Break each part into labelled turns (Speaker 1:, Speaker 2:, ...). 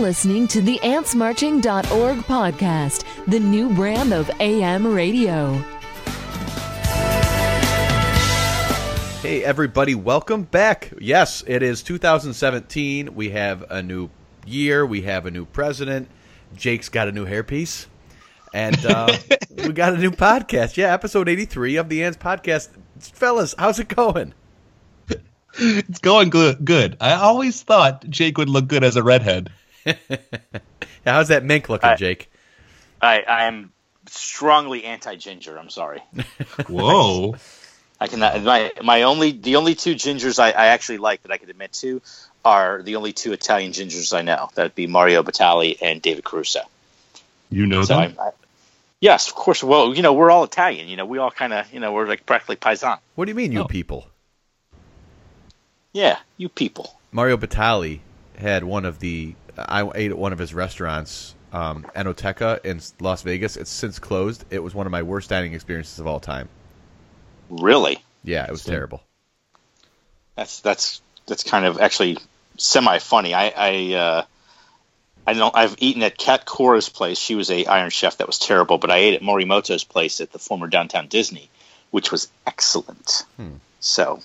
Speaker 1: listening to the AntsMarching.org podcast, the new brand of AM radio.
Speaker 2: Hey, everybody, welcome back. Yes, it is 2017. We have a new year, we have a new president. Jake's got a new hairpiece. And uh, we got a new podcast. Yeah, episode 83 of the Ants podcast. Fellas, how's it going?
Speaker 3: It's going good. Good. I always thought Jake would look good as a redhead.
Speaker 2: how's that mink looking,
Speaker 4: I-
Speaker 2: Jake?
Speaker 4: I, I am strongly anti-ginger. I'm sorry.
Speaker 3: Whoa.
Speaker 4: I cannot. My my only the only two gingers I, I actually like that I could admit to are the only two Italian gingers I know. That'd be Mario Batali and David Caruso.
Speaker 3: You know
Speaker 4: So
Speaker 3: them?
Speaker 4: I, I, yes, of course. Well, you know, we're all Italian. You know, we all kind of, you know, we're like practically paisan.
Speaker 2: What do you mean, you
Speaker 3: Oh.
Speaker 2: people?
Speaker 4: Yeah, you people.
Speaker 2: Mario Batali had one of the. I ate at one of his restaurants, um, Enoteca in Las Vegas. It's since closed. It was one of my worst dining experiences of all time.
Speaker 4: Really?
Speaker 2: Yeah, it was
Speaker 3: So-
Speaker 2: terrible.
Speaker 4: That's that's that's kind of actually semi funny. I I uh, I don't. I've eaten at Cat Cora's place. She was a Iron Chef that was terrible, but I ate at Morimoto's place at the former Downtown Disney, which was excellent.
Speaker 2: Hmm.
Speaker 4: So.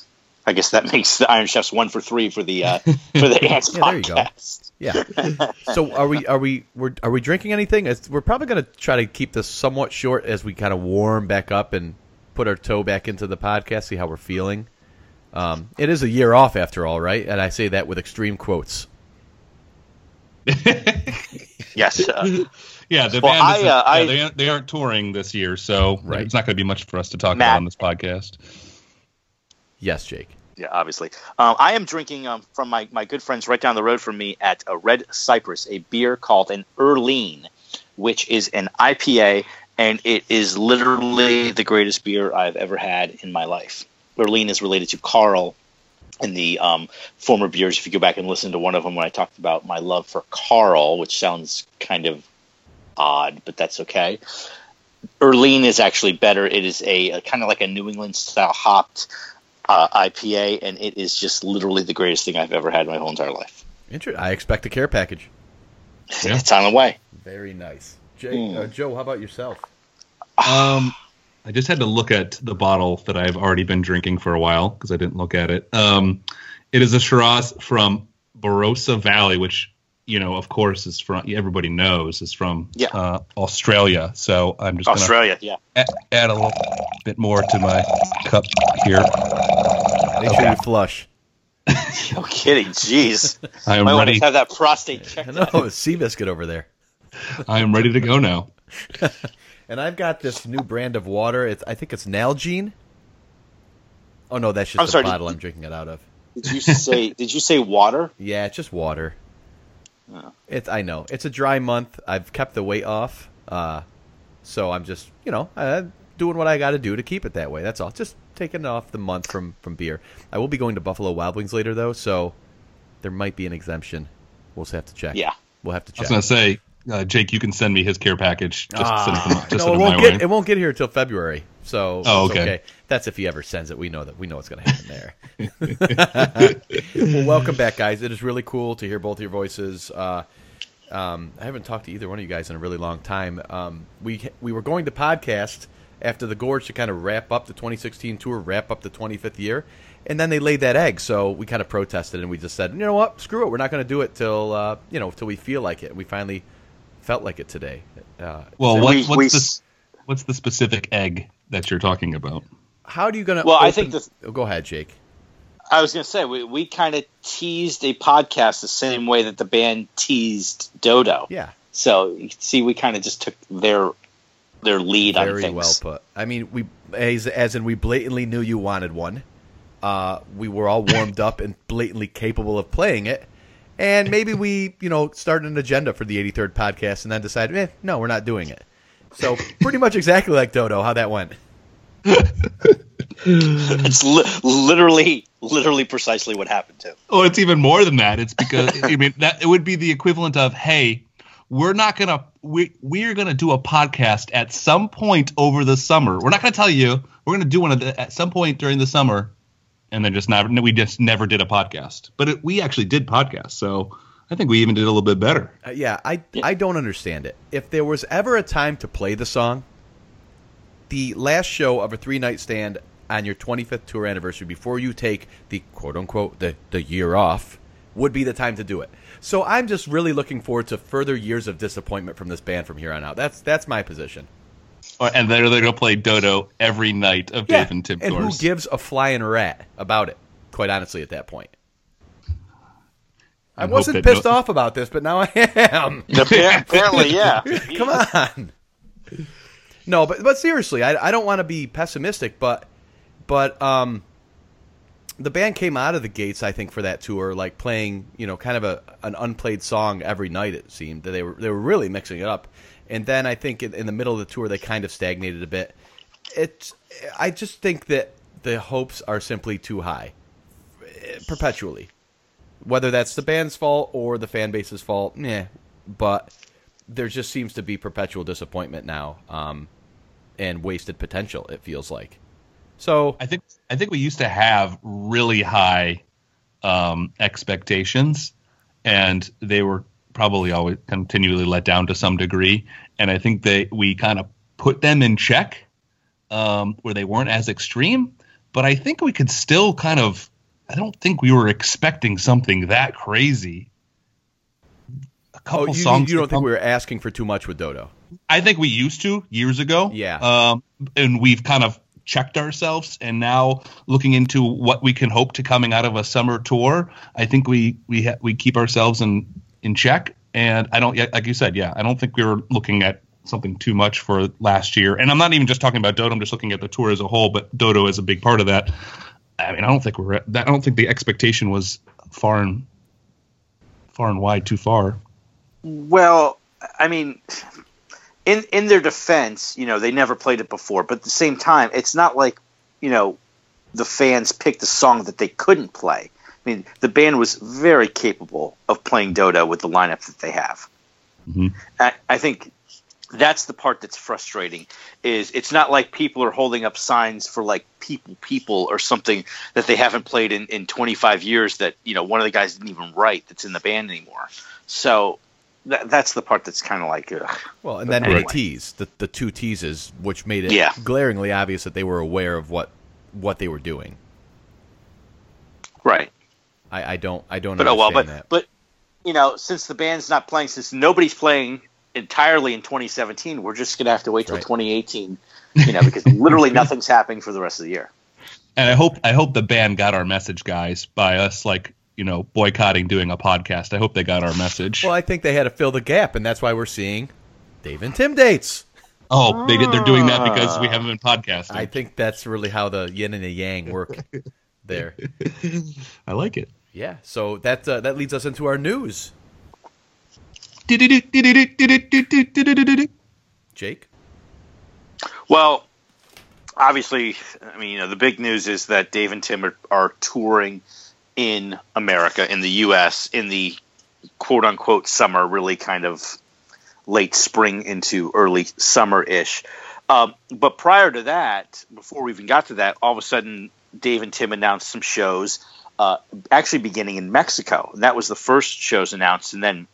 Speaker 4: I guess that makes the Iron Chefs one for three for the uh, for the Ants
Speaker 2: Yeah, there you go.
Speaker 4: podcast.
Speaker 2: Yeah. so are we are we we're, are we drinking anything? It's, we're probably going to try to keep this somewhat short as we kind of warm back up and put our toe back into the podcast, see how we're feeling. Um, it is a year off after all, right? And I say that with extreme quotes.
Speaker 4: Yes, uh,
Speaker 3: yeah, the
Speaker 4: Well,
Speaker 3: band
Speaker 4: I,
Speaker 3: isn't-
Speaker 4: uh, I-
Speaker 3: they, aren't, they aren't touring this year, so
Speaker 2: Right.
Speaker 3: it's not going to be much for us to talk
Speaker 4: Matt.
Speaker 3: about on this podcast.
Speaker 2: Yes, Jake.
Speaker 4: yeah, obviously. Um, I am drinking um, from my, my good friends right down the road from me at a Red Cypress, a beer called an Erline, which is an IPA, and it is literally the greatest beer I've ever had in my life. Erline is related to Carl in the um, former beers. If you go back and listen to one of them when I talked about my love for Carl, which sounds kind of odd, but that's okay. Erline is actually better. It is a, a kind of like a New England style hopped uh, IPA, and it is just literally the greatest thing I've ever had in my whole entire life.
Speaker 2: Inter- I expect a care package.
Speaker 3: Yeah.
Speaker 4: it's on the way.
Speaker 2: Very nice. Jake,
Speaker 4: Mm.
Speaker 2: uh, Joe, how about yourself?
Speaker 3: Um, I just had to look at the bottle that I've already been drinking for a while because I didn't look at it. Um, it is a Shiraz from Barossa Valley, which you know, of course, is from everybody knows is from
Speaker 4: Yeah.
Speaker 3: uh, Australia. So I'm just gonna
Speaker 4: Australia, yeah.
Speaker 3: a- add a little bit more to my cup here.
Speaker 2: Make sure you flush.
Speaker 4: No kidding. Jeez.
Speaker 3: I am
Speaker 4: Might want
Speaker 3: ready.
Speaker 4: to have that prostate checked.
Speaker 2: I know, Seabiscuit over there.
Speaker 3: I am ready to go now.
Speaker 2: And I've got this new brand of water. It's I think it's Nalgene. Oh no, that's just
Speaker 4: I'm
Speaker 2: the
Speaker 4: sorry, did-
Speaker 2: bottle I'm drinking it out of.
Speaker 4: Did you say? Did you say water?
Speaker 2: Yeah, it's just water.
Speaker 4: Oh.
Speaker 2: It's I know it's a dry month. I've kept the weight off, uh, so I'm just you know uh, doing what I got to do to keep it that way. That's all. Just taking off the month from from beer. I will be going to Buffalo Wild Wings later though, so there might be an exemption. We'll have to check.
Speaker 4: Yeah.
Speaker 2: we'll have to check.
Speaker 3: I was gonna say, uh, Jake, you can send me his care package. Just send it, from, just
Speaker 2: no,
Speaker 3: send
Speaker 2: it
Speaker 3: it
Speaker 2: won't
Speaker 3: my
Speaker 2: get
Speaker 3: way.
Speaker 2: it won't get here until February. So
Speaker 3: Oh,
Speaker 2: it's
Speaker 3: okay.
Speaker 2: That's if he ever sends it. We know that we know what's going to happen there. well, welcome back, guys. It is really cool to hear both your voices. Uh, um, I haven't talked to either one of you guys in a really long time. Um, we we were going to podcast after the Gorge to kind of wrap up the 2016 tour, wrap up the 25th year, and then they laid that egg. So we kind of protested and we just said, you know what, screw it, we're not going to do it till uh, you know till we feel like it. We finally felt like it today. Uh,
Speaker 3: Well,
Speaker 4: So
Speaker 3: what,
Speaker 4: we-
Speaker 3: what's
Speaker 4: we
Speaker 3: the what's the specific egg that you're talking about?
Speaker 2: how do you going to?
Speaker 4: Well, I think the-
Speaker 2: oh, go ahead, Jake.
Speaker 4: I was going to say we, we kind of teased a podcast the same way that the band teased Dodo.
Speaker 2: Yeah,
Speaker 4: So you can see, we kind of just took their their lead on
Speaker 2: very
Speaker 4: things.
Speaker 2: well put. I mean, we as, as in we blatantly knew you wanted one. Uh, we were all warmed up and blatantly capable of playing it. And maybe we, you know, started an agenda for the 83rd podcast and then decided, eh, no, we're not doing it. So pretty much exactly like Dodo, how that went.
Speaker 4: It's li- literally, literally precisely what happened to.
Speaker 3: Oh, it's even more than that. It's because I mean that it would be the equivalent of, hey, we're not gonna we we're gonna do a podcast at some point over the summer. We're not gonna tell you. We're gonna do one at, the, at some point during the summer, and then just never we just never did a podcast. But it, we actually did podcasts. So I think we even did a little bit better.
Speaker 2: Uh, yeah, I I don't understand it. If there was ever a time to play the song, the last show of a three night stand on your 25th tour anniversary before you take the quote unquote the, the year off would be the time to do it. So I'm just really looking forward to further years of disappointment from this band from here on out. That's that's my position.
Speaker 3: Or- And they're they're gonna play Dodo every night of Dave and Tim
Speaker 2: and who gives a flying rat about it? Quite honestly, at that point, I wasn't pissed
Speaker 3: no-
Speaker 2: off about this, but now I am.
Speaker 4: Apparently, yeah.
Speaker 2: Come on. No, but but seriously, I, I don't want to be pessimistic, but but um, the band came out of the gates, I think, for that tour, like playing you know kind of a an unplayed song every night. It seemed that they were they were really mixing it up, and then I think in, in the middle of the tour they kind of stagnated a bit. It's I just think that the hopes are simply too high, eh, perpetually. Whether that's the band's fault or the fan base's fault, yeah. But there just seems to be perpetual disappointment now, um, and wasted potential. It feels like. So
Speaker 3: I think I think we used to have really high um, expectations, and they were probably always continually let down to some degree. And I think they we kind of put them in check um, where they weren't as extreme. But I think we could still kind of. I don't think we were expecting something that crazy. A
Speaker 2: oh, you,
Speaker 3: songs.
Speaker 2: you don't think we were asking for too much with Dodo?
Speaker 3: I think we used to years ago.
Speaker 2: Yeah.
Speaker 3: Um, and we've kind of checked ourselves, and now looking into what we can hope to coming out of a summer tour, I think we we ha- we keep ourselves in in check. And I don't, like you said, yeah, I don't think we were looking at something too much for last year. And I'm not even just talking about Dodo. I'm just looking at the tour as a whole. But Dodo is a big part of that. I mean, I don't think we're. I don't think the expectation was far and far and wide too far.
Speaker 4: Well, I mean, in in their defense, you know, they never played it before, but at the same time, it's not like you know the fans picked a song that they couldn't play. I mean, the band was very capable of playing Dodo with the lineup that they have.
Speaker 3: Mhm.
Speaker 4: I, I think that's the part that's frustrating. Is it's not like people are holding up signs for like people, people, or something that they haven't played in in 25 years. That you know one of the guys didn't even write that's in the band anymore. So that, that's the part that's kind of like, ugh.
Speaker 2: Well, and then
Speaker 4: Anyway.
Speaker 2: the tease, the the two teases, which made it
Speaker 4: Yeah.
Speaker 2: glaringly obvious that they were aware of what what they were doing.
Speaker 4: right.
Speaker 2: I, I don't I don't
Speaker 4: But oh well, but
Speaker 2: that.
Speaker 4: but you know, since the band's not playing, since nobody's playing entirely in 2017, we're just gonna have to wait till
Speaker 2: Right.
Speaker 4: 2018. You know, because literally nothing's happening for the rest of the year.
Speaker 3: And I hope I hope the band got our message, guys, by us like you know boycotting doing a podcast. I hope they got our message.
Speaker 2: Well, I think they had to fill the gap, and that's why we're seeing Dave and Tim dates.
Speaker 3: oh, they did. They're doing that because we haven't been podcasting.
Speaker 2: I think that's really how the yin and the yang work there.
Speaker 3: I like it.
Speaker 2: Yeah. So that uh, that leads us into our news. Jake.
Speaker 4: Well, obviously, I mean, you know, the big news is that Dave and Tim are, are touring in America, in the U.S., in the quote unquote summer, really kind of late spring into early summer ish. Um, but prior to that, before we even got to that, all of a sudden, Dave and Tim announced some shows, uh, actually beginning in Mexico. And that was the first shows announced. And then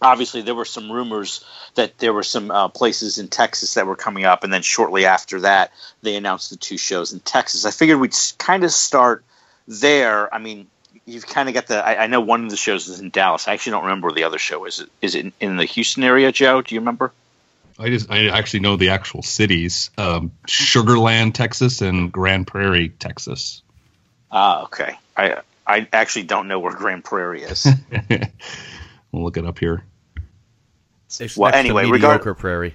Speaker 4: obviously there were some rumors that there were some uh, places in Texas that were coming up, and then shortly after that, they announced the two shows in Texas. I figured we'd kind of start there. I mean, you've kind of got the. I, I know one of the shows is in Dallas. I actually don't remember where the other show is. Is it in, in the Houston area, Joe? Do you remember?
Speaker 3: I just I actually know the actual cities: um, Sugar Land, Texas, and Grand Prairie, Texas.
Speaker 4: Ah, okay. I I actually don't know where Grand Prairie is.
Speaker 3: we'll look it up here.
Speaker 2: It's
Speaker 4: Well,
Speaker 2: next to
Speaker 4: anyway,
Speaker 2: mediocre
Speaker 4: regard-
Speaker 2: prairie.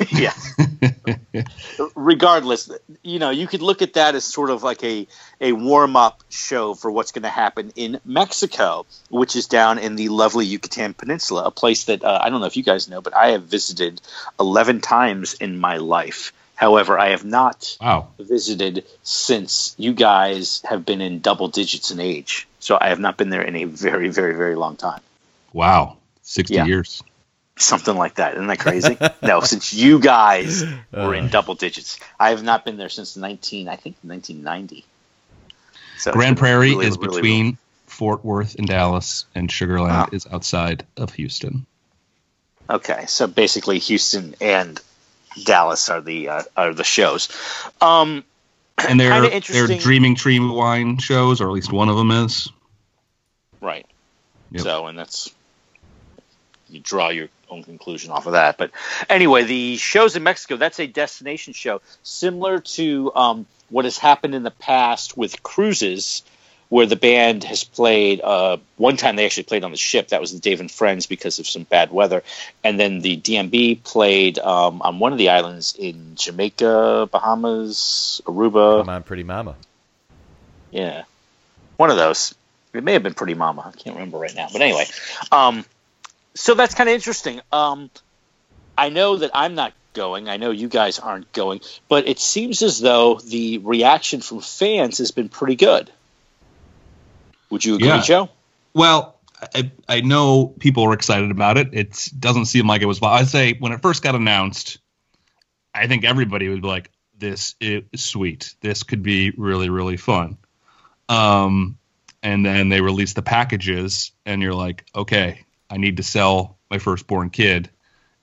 Speaker 4: yeah. Regardless, you know, you could look at that as sort of like a, a warm up show for what's going to happen in Mexico, which is down in the lovely Yucatan Peninsula, a place that uh, I don't know if you guys know, but I have visited 11 times in my life. However, I have not
Speaker 3: Wow.
Speaker 4: visited since you guys have been in double digits in age. So I have not been there in a very, very, very long time.
Speaker 3: Wow. Sixty
Speaker 4: Yeah.
Speaker 3: years.
Speaker 4: Something like that. Isn't that crazy? no, since you guys were in double digits. I have not been there since 19, I think 1990. So
Speaker 3: Grand Prairie
Speaker 4: really,
Speaker 3: is
Speaker 4: really,
Speaker 3: between Fort Worth and Dallas, and Sugar Land
Speaker 4: Wow.
Speaker 3: is outside of Houston.
Speaker 4: Okay, so basically Houston and Dallas are the uh, are the shows. Um,
Speaker 3: And they're they're. Dreaming Tree wine shows, or at least one of them is.
Speaker 4: right.
Speaker 3: Yep.
Speaker 4: So, and that's you draw your own conclusion off of that. But anyway, the shows in Mexico that's a destination show, similar to um, what has happened in the past with cruises. Where the band has played, uh, one time they actually played on the ship. That was the Dave and Friends because of some bad weather. And then the DMB played um, on one of the islands in Jamaica, Bahamas, Aruba.
Speaker 2: Come on, pretty mama.
Speaker 4: Yeah, one of those. It may have been Pretty Mama. I can't remember right now. But anyway, um, so that's kind of interesting. Um, I know that I'm not going. I know you guys aren't going, but it seems as though the reaction from fans has been pretty good. Would you agree,
Speaker 3: Yeah.
Speaker 4: Joe?
Speaker 3: Well, I, I know people are excited about it. It doesn't seem like it was. I'd say when it first got announced, I think everybody would be like, "This is sweet. This could be really, really fun." Um, and then they release the packages, and you're like, "Okay, I need to sell my firstborn kid."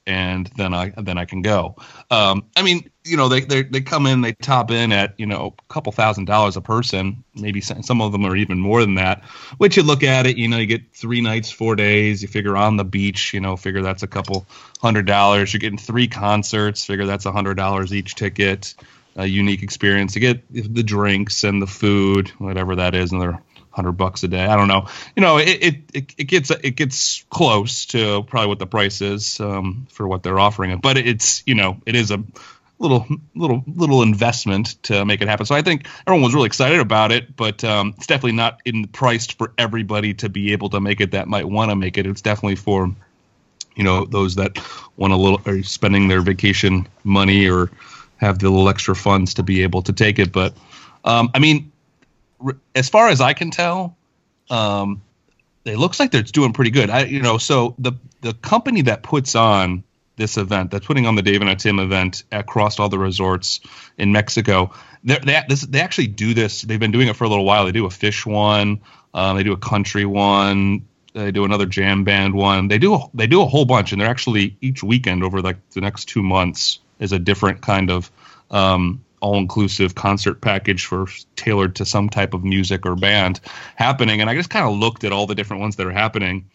Speaker 3: And then I then I can go. Um, I mean, you know, they, they they come in, they top in at you know a couple thousand dollars a person. Maybe some of them are even more than that. Which you look at it, you know, you get three nights, four days. You figure on the beach, you know, figure that's a couple hundred dollars. You're getting three concerts. Figure that's a hundred dollars each ticket. A unique experience. You get the drinks and the food, whatever that is, and hundred bucks a day. I don't know. You know, it, it it it gets it gets close to probably what the price is um, for what they're offering. But it's you know it is a little little little investment to make it happen. So I think everyone was really excited about it, but um, it's definitely not in priced for everybody to be able to make it that might want to make it. It's definitely for you know those that want a little are spending their vacation money or have the little extra funds to be able to take it. But um, I mean, as far as I can tell, um, it looks like they're doing pretty good. I, you know, so the the company that puts on this event, that's putting on the Dave and a Tim event across all the resorts in Mexico, they this, they actually do this. They've been doing it for a little while. They do a Phish one, um, they do a country one, they do another jam band one. They do a, they do a whole bunch, and they're actually each weekend over like the next two months is a different kind of um, all-inclusive concert package for tailored to some type of music or band happening. And I just kind of looked at all the different ones that are happening,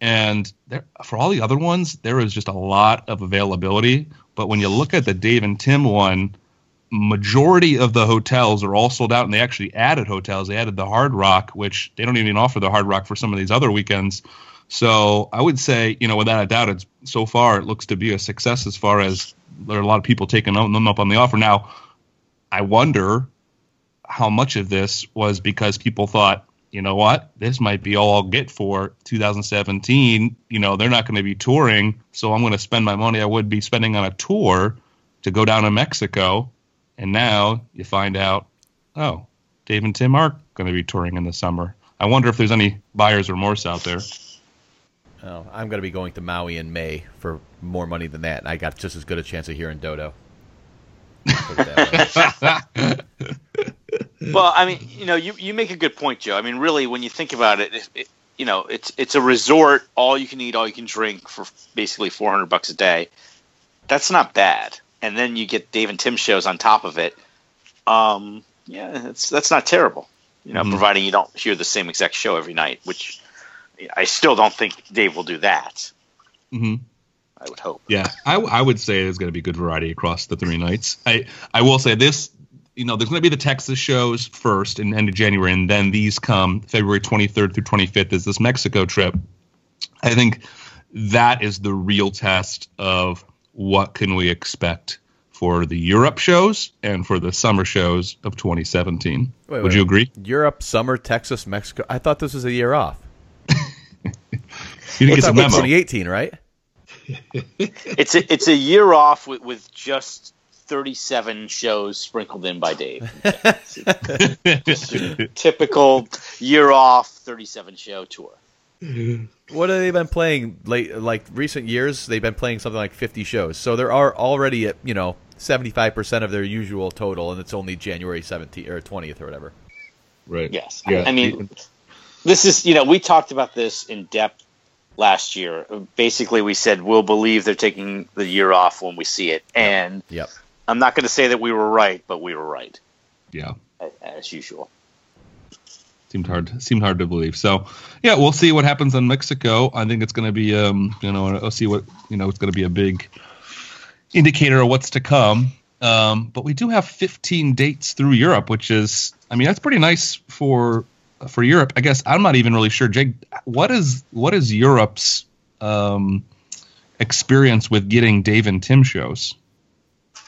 Speaker 3: and there, for all the other ones, there is just a lot of availability. But when you look at the Dave and Tim one, majority of the hotels are all sold out, and they actually added hotels. They added the Hard Rock, which they don't even offer the Hard Rock for some of these other weekends. So I would say, you know, without a doubt, it's so far it looks to be a success as far as there are a lot of people taking them up on the offer. Now, I wonder how much of this was because people thought, you know what, this might be all I'll get for 2017. You know, they're not going to be touring, so I'm going to spend my money I would be spending on a tour to go down to Mexico. And now you find out, oh, Dave and Tim are going to be touring in the summer. I wonder if there's any buyer's remorse out there.
Speaker 2: Oh, I'm going to be going to Maui in May for more money than that, I got just as good a chance of hearing Dodo. Put it that way.
Speaker 4: Well, I mean, you know, you, you make a good point, Joe. I mean, really, when you think about it, it, it you know, it's it's a resort, all you can eat, all you can drink for basically four hundred bucks a day. That's not bad, and then you get Dave and Tim shows on top of it. Um, yeah, that's that's not terrible. You know,
Speaker 3: Mhm.
Speaker 4: providing you don't hear the same exact show every night, which I still don't think Dave will do that.
Speaker 3: hmm
Speaker 4: I would hope.
Speaker 3: Yeah, I, I would say there's going to be good variety across the three nights. I I will say this, you know, there's going to be the Texas shows first in end of January, and then these come February 23rd through 25th is this Mexico trip. I think that is the real test of what can we expect for the Europe shows and for the summer shows of 2017.
Speaker 2: Wait,
Speaker 3: Would
Speaker 2: wait.
Speaker 3: you agree?
Speaker 2: Europe, summer, Texas, Mexico. I thought this was a year off.
Speaker 3: You didn't
Speaker 2: We're
Speaker 3: get some memo.
Speaker 2: 2018, right?
Speaker 4: It's a it's a year off with, with just thirty seven shows sprinkled in by Dave. Typical year off thirty seven show tour.
Speaker 2: What have they been playing late? Like recent years, they've been playing something like 50 shows. So there are already at you know 75 percent of their usual total, and it's only January 17th or 20th or whatever.
Speaker 3: right.
Speaker 4: Yes,
Speaker 3: Yeah.
Speaker 4: I mean this is you know we talked about this in depth last year. Basically, we said we'll believe they're taking the year off when we see it, and
Speaker 2: Yep.
Speaker 4: I'm not going to say that we were right, but we were right
Speaker 3: Yeah.
Speaker 4: as usual.
Speaker 3: seemed hard seemed hard to believe. So yeah, we'll see what happens in Mexico. I think it's going to be um you know I'll see what you know it's going to be a big indicator of what's to come. Um, but we do have 15 dates through Europe, which is I mean that's pretty nice for for Europe. I guess I'm not even really sure. Jake, what is what is Europe's um, experience with getting Dave and Tim shows?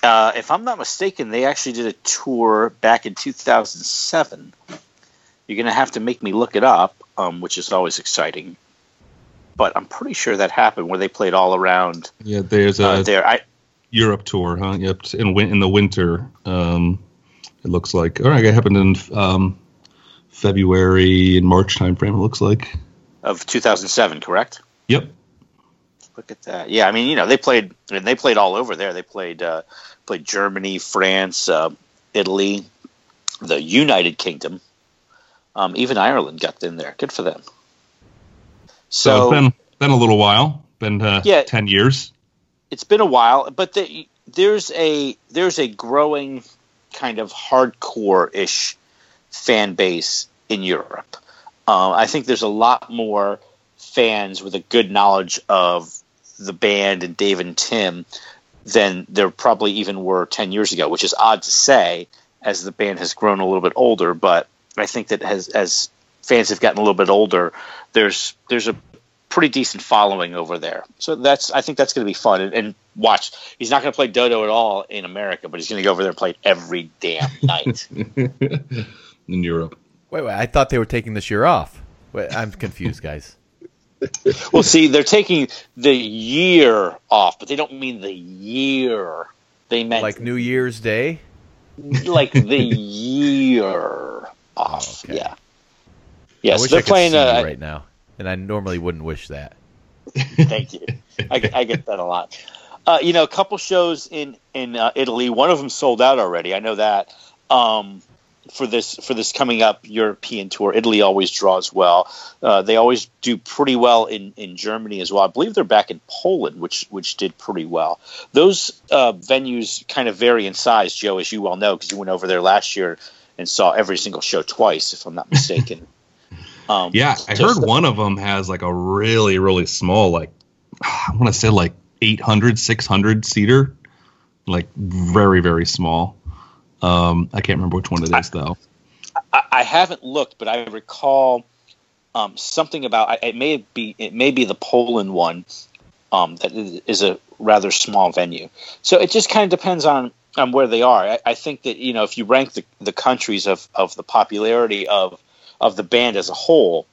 Speaker 4: Uh, if I'm not mistaken, they actually did a tour back in 2007. You're going to have to make me look it up, um, which is always exciting. But I'm pretty sure that happened where they played all around
Speaker 3: Yeah, there's a
Speaker 4: uh, there. I,
Speaker 3: Europe tour, huh? Yep, in in the winter. Um, it looks like. All right, it happened in um, February and March timeframe. It looks like.
Speaker 4: of 2007, correct?
Speaker 3: Yep.
Speaker 4: Look at that. Yeah, I mean, you know, they played and they played all over there. They played uh, played Germany, France, uh, Italy, the United Kingdom, um, even Ireland got in there. Good for them.
Speaker 3: So,
Speaker 4: So,
Speaker 3: it's been been a little while. Been uh,
Speaker 4: Yeah.
Speaker 3: ten years.
Speaker 4: it's been a while, but the, there's a there's a growing kind of hardcore ish fan base in Europe. Uh, I think there's a lot more fans with a good knowledge of the band and Dave and Tim than there probably even were 10 years ago, which is odd to say as the band has grown a little bit older. But I think that as, as fans have gotten a little bit older, there's there's a pretty decent following over there. So that's I think that's going to be fun. And, and watch, he's not going to play Dodo at all in America, but he's going to go over there and play every damn night.
Speaker 3: in Europe.
Speaker 2: Wait, wait. I thought they were taking this year off. Wait, I'm confused, guys.
Speaker 4: well, see, they're taking the year off, but they don't mean the year. They meant
Speaker 2: Like New Year's Day.
Speaker 4: like the year off.
Speaker 2: okay.
Speaker 4: Yeah.
Speaker 2: I
Speaker 4: Yes,
Speaker 2: wish
Speaker 4: they're
Speaker 2: I could
Speaker 4: playing.
Speaker 2: see
Speaker 4: Uh,
Speaker 2: you right now, and I normally wouldn't wish that.
Speaker 4: Thank you. I, get- I get that a lot. Uh, you know, a couple shows in in uh, Italy. One of them sold out already. I know that. Um, for this for this coming up European tour, Italy always draws well. Uh, they always do pretty well in, in Germany as well. I believe they're back in Poland, which which did pretty well. Those uh, venues kind of vary in size, Joe, as you well know, because you went over there last year and saw every single show twice, if I'm not mistaken. Um,
Speaker 3: Yeah, I heard one of them has like a really really small, like I want to say like 800, 600 seater, like very very small. Um, I can't remember which one it is though.
Speaker 4: I, I haven't looked, but I recall um, something about I- it may be it may be the Poland one um, that is is a rather small venue. So it just kind of depends on on where they are. I, I think that you know if you rank the, the countries of, of the popularity of of the band as a whole,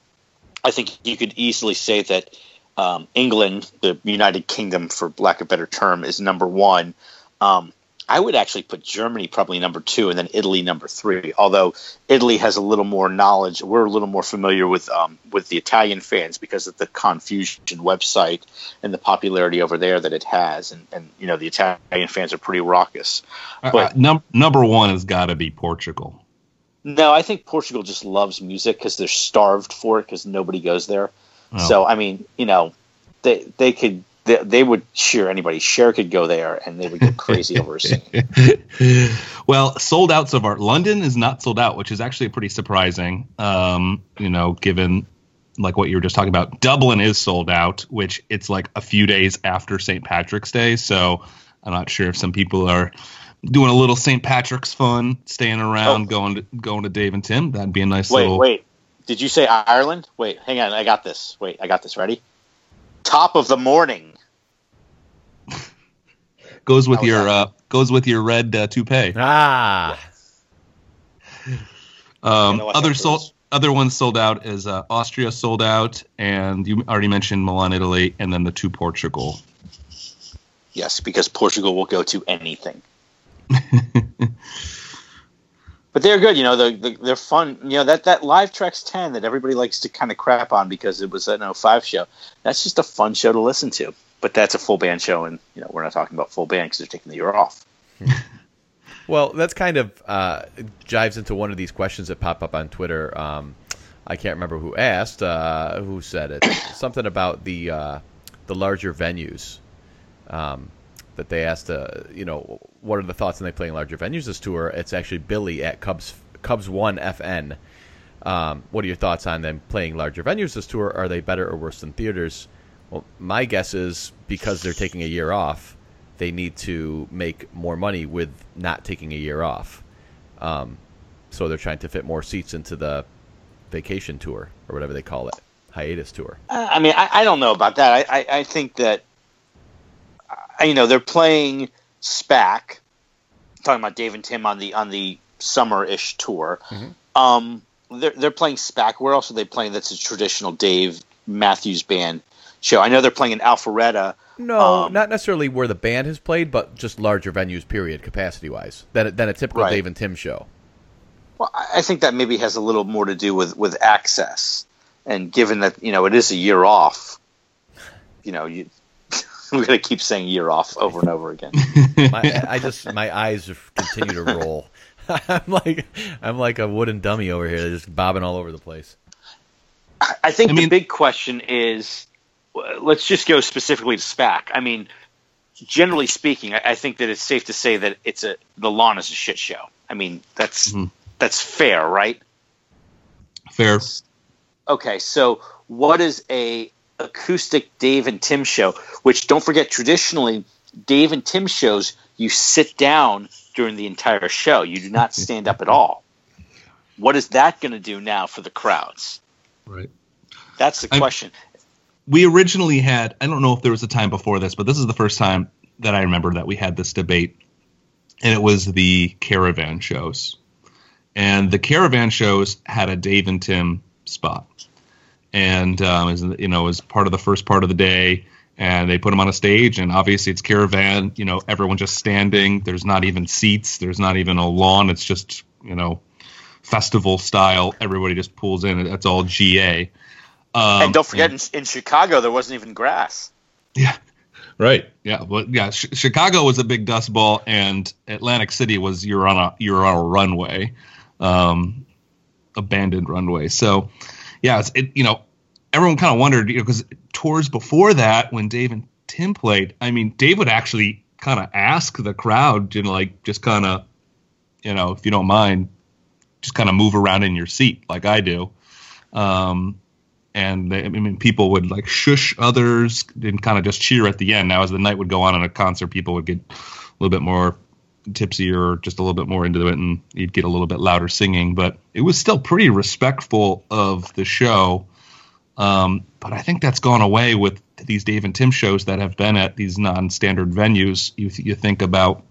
Speaker 4: I think you could easily say that um, England, the United Kingdom, for lack of a better term, is number one. Um, I would actually put Germany probably number two, and then Italy number three. Although Italy has a little more knowledge, we're a little more familiar with um, with the Italian fans because of the Confusion website and the popularity over there that it has, and, and you know the Italian fans are pretty raucous.
Speaker 3: Uh,
Speaker 4: But-
Speaker 3: uh, num- number one has got to be Portugal.
Speaker 4: No, I think Portugal just loves music because they're starved for it because nobody goes there.
Speaker 3: Oh.
Speaker 4: So I mean, you know, they they could they, they would cheer anybody. Cher could go there and they would go crazy over a scene.
Speaker 3: well, sold out so far. London is not sold out, which is actually pretty surprising. Um, you know, given like what you were just talking about. Dublin is sold out, which it's like a few days after St. Patrick's Day. So I'm not sure if some people are doing a little St. Patrick's fun, staying around,
Speaker 4: Oh.
Speaker 3: going to going to Dave and Tim. That'd be a nice
Speaker 4: Wait,
Speaker 3: little.
Speaker 4: wait. Did you say Ireland? Wait, hang on. I got this. Wait, I got this. Ready? Top of the morning.
Speaker 3: Goes with your uh, goes with your red uh, toupee.
Speaker 2: Ah,
Speaker 3: Um, other sold, other ones sold out is uh, Austria sold out, and you already mentioned Milan, Italy, and then the two Portugal.
Speaker 4: Yes, because Portugal will go to anything. but they're good, you know. They're, they're they're fun. You know that that Live Trax ten that everybody likes to kind of crap on because it was an 05 show. That's just a fun show to listen to. But that's a full band show, and you know we're not talking about full band because they're taking the year off.
Speaker 2: well, that's kind of uh, jives into one of these questions that pop up on Twitter. Um, I can't remember who asked, uh, who said it, something about the uh, the larger venues. Um, that they asked, uh, you know, what are the thoughts on they playing larger venues this tour? It's actually Billy at Cubs Cubs One FN. Um, what are your thoughts on them playing larger venues this tour? Are they better or worse than theaters? Well, my guess is because they're taking a year off, they need to make more money with not taking a year off. Um, so they're trying to fit more seats into the vacation tour or whatever they call it, hiatus tour.
Speaker 4: Uh, I mean, I, I, don't know about that. I, I, I think that you know they're playing SPAC, talking about Dave and Tim on the on the summer-ish tour. Mm-hmm. Um, they're they're playing SPAC. Where else are they playing? That's a traditional Dave Matthews Band show. I know they're playing in Alpharetta.
Speaker 2: No, um, not necessarily where the band has played, but just larger venues. Period, capacity wise, than than a typical right. Dave and Tim show.
Speaker 4: Well, I think that maybe has a little more to do with with access, and given that you know it is a year off, you know you we're gonna keep saying year off over and over again.
Speaker 2: my, I just my eyes continue to roll. I'm like I'm like a wooden dummy over here, just bobbing all over the place.
Speaker 4: I think I mean, the big question is, let's just go specifically to SPAC. I mean, generally speaking, I, think that it's safe to say that it's a the lawn is a shit show. I mean, that's mm-hmm. that's fair, right?
Speaker 3: Fair.
Speaker 4: Okay, so what is a acoustic Dave and Tim show, which don't forget traditionally Dave and Tim shows you sit down during the entire show. You do not stand up at all. What is that going to do now for the crowds?
Speaker 3: Right.
Speaker 4: That's the question. I,
Speaker 3: we originally had I don't know if there was a time before this, but this is the first time that I remember that we had this debate and it was the caravan shows. And the caravan shows had a Dave and Tim spot and um, you know, as part of the first part of the day. And they put them on a stage, and obviously it's caravan. You know, everyone just standing. There's not even seats. There's not even a lawn. It's just you know, festival style. Everybody just pulls in. That's all GA.
Speaker 4: Um, and don't forget, and, in, in Chicago, there wasn't even grass.
Speaker 3: Yeah, Right. Yeah. But yeah, Sh- Chicago was a big dust ball, and Atlantic City was you're on a you're on a runway, um, abandoned runway. So, yeah, it's, it you know everyone kind of wondered you know because tours before that when Dave and Tim played, I mean Dave would actually kind of ask the crowd to like just kind of you know if you don't mind just kind of move around in your seat like I do. Um, and they, I mean, people would like shush others and kind of just cheer at the end. Now, as the night would go on in a concert, people would get a little bit more tipsy or just a little bit more into it and you'd get a little bit louder singing. But it was still pretty respectful of the show. Um, but i think that's gone away with these dave and tim shows that have been at these non-standard venues. You, you think about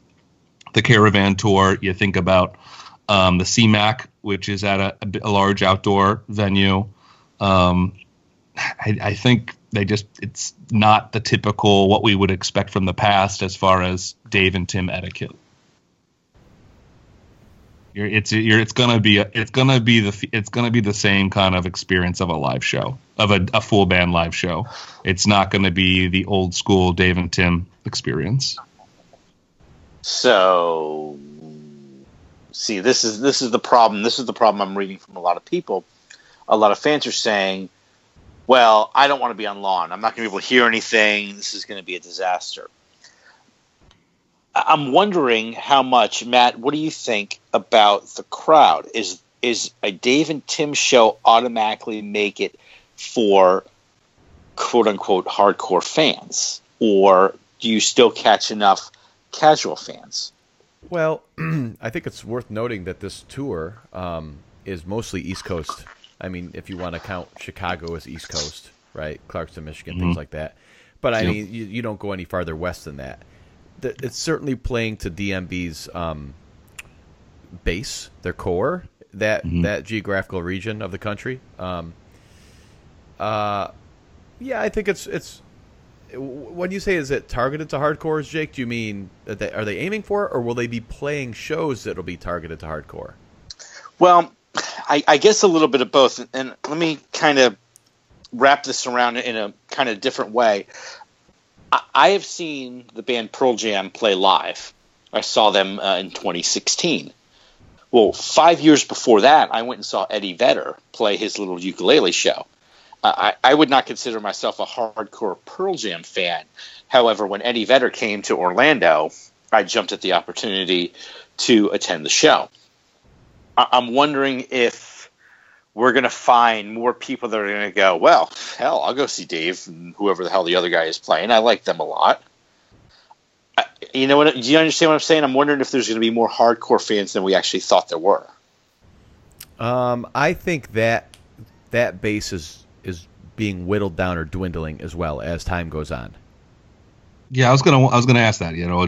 Speaker 3: the caravan tour you think about um, the CMAC which is at a, a large outdoor venue um, I, I think they just it's not the typical what we would expect from the past as far as Dave and Tim etiquette. You're, it's you're, it's gonna be a, it's gonna be the it's gonna be the same kind of experience of a live show of a, a full band live show. It's not gonna be the old school Dave and Tim experience.
Speaker 4: So, see, this is this is the problem. This is the problem I'm reading from a lot of people. A lot of fans are saying, "Well, I don't want to be on lawn. I'm not going to be able to hear anything. This is going to be a disaster." I'm wondering how much, Matt. What do you think about the crowd? Is is a Dave and Tim show automatically make it for quote unquote hardcore fans, or do you still catch enough casual fans?
Speaker 2: Well, I think it's worth noting that this tour um, is mostly East Coast. I mean, if you want to count Chicago as East Coast, right? Clarkston, Michigan, mm-hmm. things like that. But I yep. mean, you, you don't go any farther west than that it's certainly playing to DMB's um, base, their core, that mm-hmm. that geographical region of the country. Um, uh, yeah, I think it's it's. When you say is it targeted to hardcores, Jake? Do you mean they, are they aiming for it, or will they be playing shows that'll be targeted to hardcore?
Speaker 4: Well, I, I guess a little bit of both, and let me kind of wrap this around in a kind of different way. I have seen the band Pearl Jam play live. I saw them uh, in 2016. Well, five years before that, I went and saw Eddie Vedder play his little ukulele show. I, I would not consider myself a hardcore Pearl Jam fan. However, when Eddie Vedder came to Orlando, I jumped at the opportunity to attend the show. I, I'm wondering if we're going to find more people that are going to go, well, hell, I'll go see Dave and whoever the hell the other guy is playing. I like them a lot. I, you know what? Do you understand what I'm saying? I'm wondering if there's going to be more hardcore fans than we actually thought there were.
Speaker 2: Um, I think that that base is is being whittled down or dwindling as well as time goes on.
Speaker 3: Yeah, I was gonna I was gonna ask that. You know,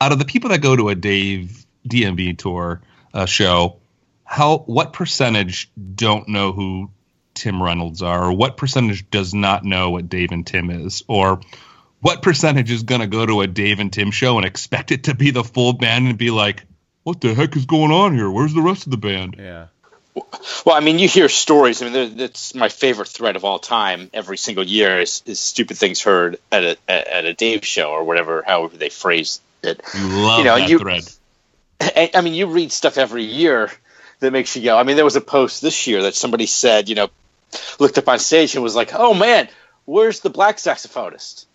Speaker 3: out of the people that go to a Dave DMB tour uh, show, how what percentage don't know who Tim Reynolds are, or what percentage does not know what Dave and Tim is, or what percentage is going to go to a Dave and Tim show and expect it to be the full band and be like, "What the heck is going on here? Where's the rest of the band?"
Speaker 2: Yeah.
Speaker 4: Well, I mean, you hear stories. I mean, that's my favorite thread of all time. Every single year is, is stupid things heard at a at a Dave show or whatever, however they phrase it.
Speaker 3: You love
Speaker 4: You know,
Speaker 3: that
Speaker 4: you-
Speaker 3: thread.
Speaker 4: I I mean, you read stuff every year that makes you go. I mean, there was a post this year that somebody said, you know, looked up on stage and was like, "Oh man, where's the black saxophonist?"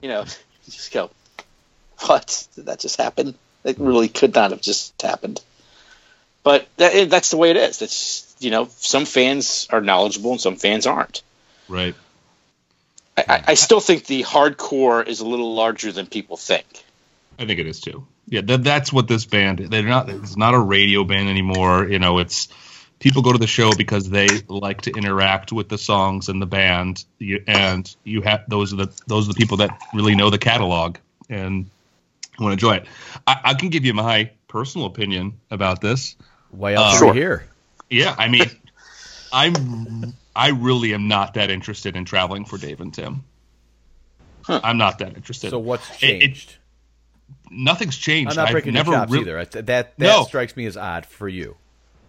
Speaker 4: You know, you just go, "What? Did that just happen? It really could not have just happened." But that, that's the way it is. It's you know, some fans are knowledgeable and some fans aren't.
Speaker 3: Right.
Speaker 4: I, I still think the hardcore is a little larger than people think.
Speaker 3: I think it is too. Yeah, that, that's what this band. They're not. It's not a radio band anymore. You know, it's people go to the show because they like to interact with the songs and the band. You, and you have those are the those are the people that really know the catalog and want to enjoy it. I, I can give you my personal opinion about this.
Speaker 2: Why else
Speaker 3: Uh,
Speaker 2: are
Speaker 4: Sure.
Speaker 2: we here?
Speaker 3: Yeah, I mean, I'm I really am not that interested in traveling for Dave and Tim.
Speaker 4: Huh.
Speaker 3: I'm not that interested.
Speaker 2: So what's
Speaker 3: It- it-
Speaker 2: changed?
Speaker 3: Nothing's changed.
Speaker 2: I'm not
Speaker 3: I've
Speaker 2: breaking
Speaker 3: never
Speaker 2: chops
Speaker 3: re-
Speaker 2: either. That that
Speaker 3: No.
Speaker 2: strikes me as odd for you.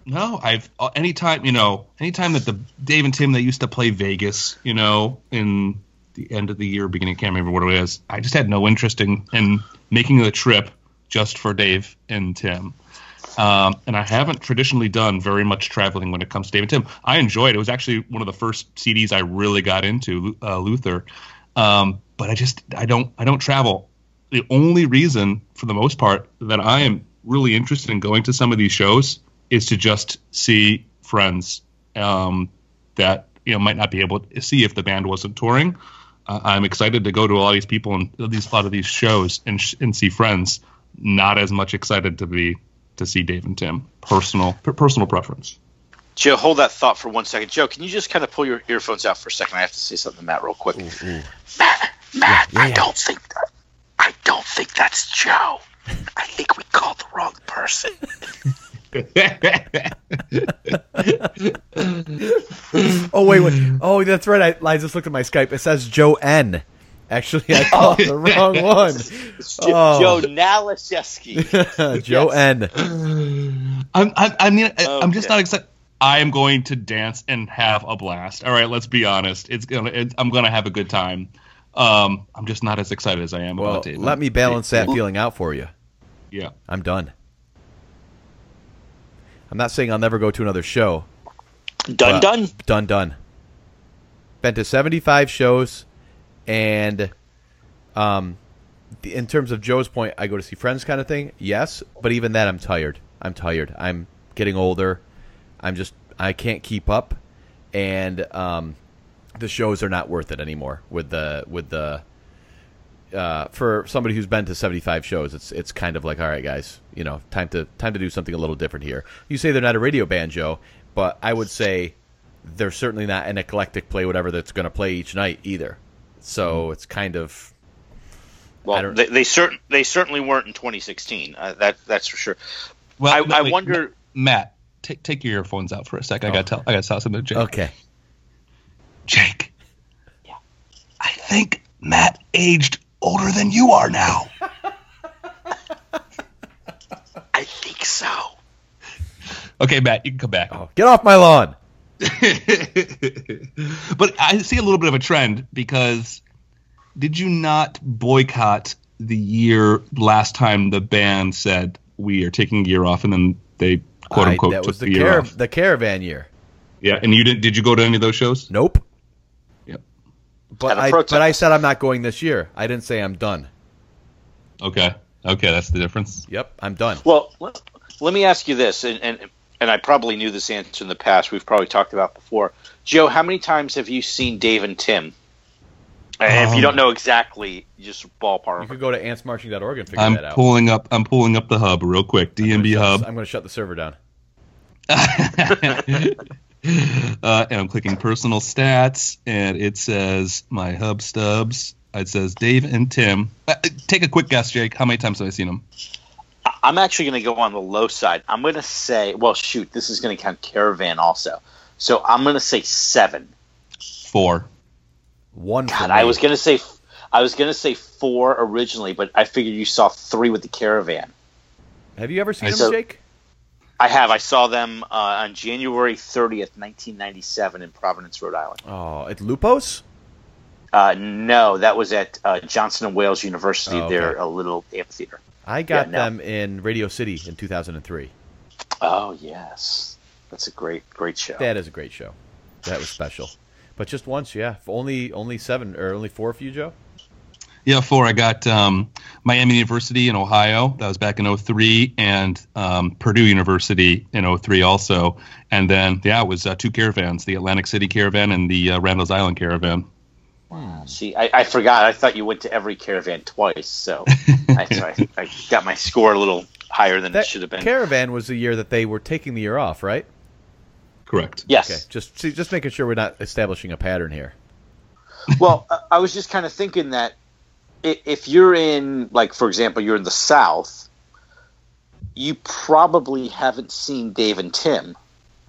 Speaker 3: No, I've uh, anytime you know, anytime that the Dave and Tim they used to play Vegas, you know, in the end of the year, beginning, can't remember what it was. I just had no interest in in making the trip just for Dave and Tim. Um, and I haven't traditionally done very much traveling when it comes to Dave and Tim. I enjoyed it. It was actually one of the first CDs I really got into, uh, Luther. Um, but I just I don't I don't travel. The only reason, for the most part, that I am really interested in going to some of these shows is to just see friends um, that you know might not be able to see if the band wasn't touring. Uh, I'm excited to go to a lot of these people and these a lot of these shows and sh- and see friends. Not as much excited to be to see Dave and Tim. Personal per- personal preference.
Speaker 4: Joe, hold that thought for one second. Joe, can you just kind of pull your earphones out for a second? I have to say something to Matt real quick. Matt, Matt,
Speaker 2: Yeah,
Speaker 4: I
Speaker 2: yeah.
Speaker 4: don't think that, I don't think that's Joe. I think we called the wrong person.
Speaker 2: Oh wait, wait. Oh, that's right. I, I just looked at my Skype. It says Joe N. Actually, I oh. called the wrong one.
Speaker 4: Jo-
Speaker 2: Oh.
Speaker 4: Joe Nalashevsky.
Speaker 2: Joe
Speaker 4: Yes.
Speaker 3: I'm, I, I mean, I, I'm just not excited. I am going to dance and have a blast. All right, let's be honest. It's gonna. It's, I'm gonna have a good time. Um, I'm just not as excited as I am
Speaker 2: Well,
Speaker 3: about Dave.
Speaker 2: let me balance that feeling out for you.
Speaker 3: Yeah.
Speaker 2: I'm done. I'm not saying I'll never go to another show.
Speaker 4: Done,
Speaker 2: but-
Speaker 4: done.
Speaker 2: Done, done. Been to 75 shows, and um, in terms of Joe's point, I go to see friends kind of thing. Yes, but even that, I'm tired. I'm tired. I'm getting older. I'm just I can't keep up, and um, the shows are not worth it anymore. With the with the uh, for somebody who's been to 75 shows, it's it's kind of like, all right, guys, you know, time to time to do something a little different here. You say they're not a radio band, Joe, but I would say they're certainly not an eclectic play whatever that's going to play each night either. So it's kind of
Speaker 4: Well, they, they certain they certainly weren't in 2016. Uh, that that's for sure.
Speaker 3: Well,
Speaker 4: I,
Speaker 3: no,
Speaker 4: I
Speaker 3: wait,
Speaker 4: wonder.
Speaker 3: Matt, take take your earphones out for a sec. I got to tell. I got to tell something to Jake.
Speaker 2: okay.
Speaker 3: Jake. Yeah. I think Matt aged older than you are now.
Speaker 4: I think so.
Speaker 3: okay, Matt, you can come back.
Speaker 2: Oh, get off my lawn.
Speaker 3: but I see a little bit of a trend because did you not boycott the year last time the band said we are taking a year off and then they quote
Speaker 2: I-
Speaker 3: unquote
Speaker 2: that
Speaker 3: took
Speaker 2: was the,
Speaker 3: the year
Speaker 2: cara-
Speaker 3: off.
Speaker 2: the caravan year.
Speaker 3: Yeah, and you didn't Did you go to any of those shows?
Speaker 2: Nope.
Speaker 3: Yep.
Speaker 2: But
Speaker 4: At a
Speaker 2: I
Speaker 4: protest.
Speaker 2: but I said I'm not going this year. I didn't say I'm done.
Speaker 3: Okay. Okay, that's the difference.
Speaker 2: Yep, I'm done.
Speaker 4: Well, let, let me ask you this, and, and and I probably knew this answer in the past. We've probably talked about before. Joe, how many times have you seen Dave and Tim? And if you
Speaker 3: Um,
Speaker 4: don't know exactly, just ballpark.
Speaker 2: You could go to antsmarching.org and figure
Speaker 3: I'm
Speaker 2: that out.
Speaker 3: pulling up. I'm pulling up the hub real quick. DMB hub.
Speaker 2: I'm going to shut the server down.
Speaker 3: uh, and I'm clicking personal stats, and it says my hub stubs. It says Dave and Tim. Uh, take a quick guess, Jake. How many times have I seen them?
Speaker 4: I'm actually going to go on the low side. I'm going to say, well, shoot, this is going to count Caravan also. So I'm going to say seven.
Speaker 3: Four.
Speaker 2: One.
Speaker 4: God. I was going to say, I was going to say four originally, but I figured you saw three with the Caravan.
Speaker 2: Have you ever seen
Speaker 3: them,
Speaker 2: him,
Speaker 4: saw-
Speaker 2: Jake?
Speaker 4: I have. I saw them uh, on January 30th, 1997, in Providence, Rhode Island.
Speaker 2: Oh, at Lupo's.
Speaker 4: Uh, no, that was at uh, Johnson and Wales University.
Speaker 2: Oh, okay.
Speaker 4: They're a little amphitheater.
Speaker 2: I got
Speaker 4: Yeah, no.
Speaker 2: them in Radio City in 2003.
Speaker 4: Oh yes, that's a great, great show.
Speaker 2: That is a great show. That was special. But just once, yeah. Only only seven or only four for you, Joe.
Speaker 3: Yeah, four. I got um, Miami University in Ohio. That was back in 03, and um, Purdue University in 03 also. And then, yeah, it was uh, two caravans the Atlantic City Caravan and the uh, Randall's Island Caravan. Wow.
Speaker 4: See, I, I forgot. I thought you went to every caravan twice, so I, so I, I got my score a little higher than
Speaker 2: That
Speaker 4: it should have been.
Speaker 2: caravan was the year that they were taking the year off, right?
Speaker 3: Correct.
Speaker 4: yes.
Speaker 2: Okay, just see, just making sure we're not establishing a pattern here.
Speaker 4: well, I- I was just kind of thinking that i- if you're in, like, for example, you're in the South, you probably haven't seen Dave and Tim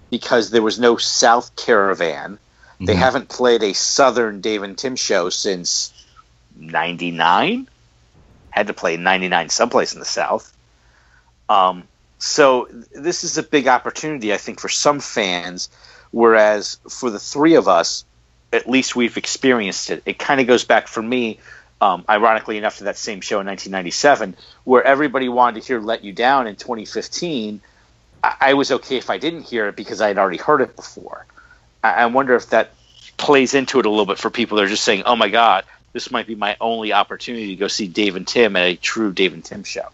Speaker 4: because there was no South Caravan. They
Speaker 3: Mhm.
Speaker 4: haven't played a Southern Dave and Tim show since '99. Had to play '99 someplace in the South. Um, so th- this is a big opportunity, I think, for some fans. Whereas for the three of us, at least we've experienced it. It kind of goes back for me, um, ironically enough, to that same show in 1997, where everybody wanted to hear "Let You Down" in 2015. I, I was okay if I didn't hear it because I had already heard it before. I, I wonder if that plays into it a little bit for people that are just saying, "Oh my God, this might be my only opportunity to go see Dave and Tim at a true Dave and Tim show."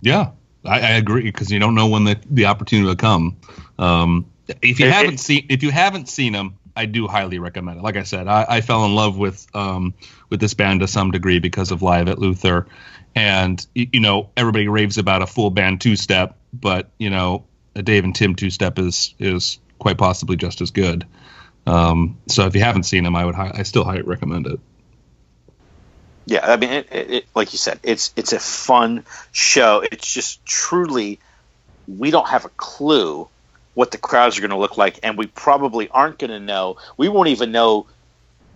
Speaker 3: Yeah, I, I agree because you don't know when the, the opportunity will come. Um, if you
Speaker 4: It-
Speaker 3: haven't
Speaker 4: it-
Speaker 3: seen if you haven't seen them, I do highly recommend it. Like I said, I, I fell in love with um, with this band to some degree because of Live at Luther, and you know everybody raves about a full band two step, but you know a Dave and Tim two step is is quite possibly just as good. Um, so if you haven't seen them, I would I still highly recommend it.
Speaker 4: Yeah, I mean, it, it, like you said, it's it's a fun show. It's just truly, we don't have a clue what the crowds are going to look like, and we probably aren't going to know. We won't even know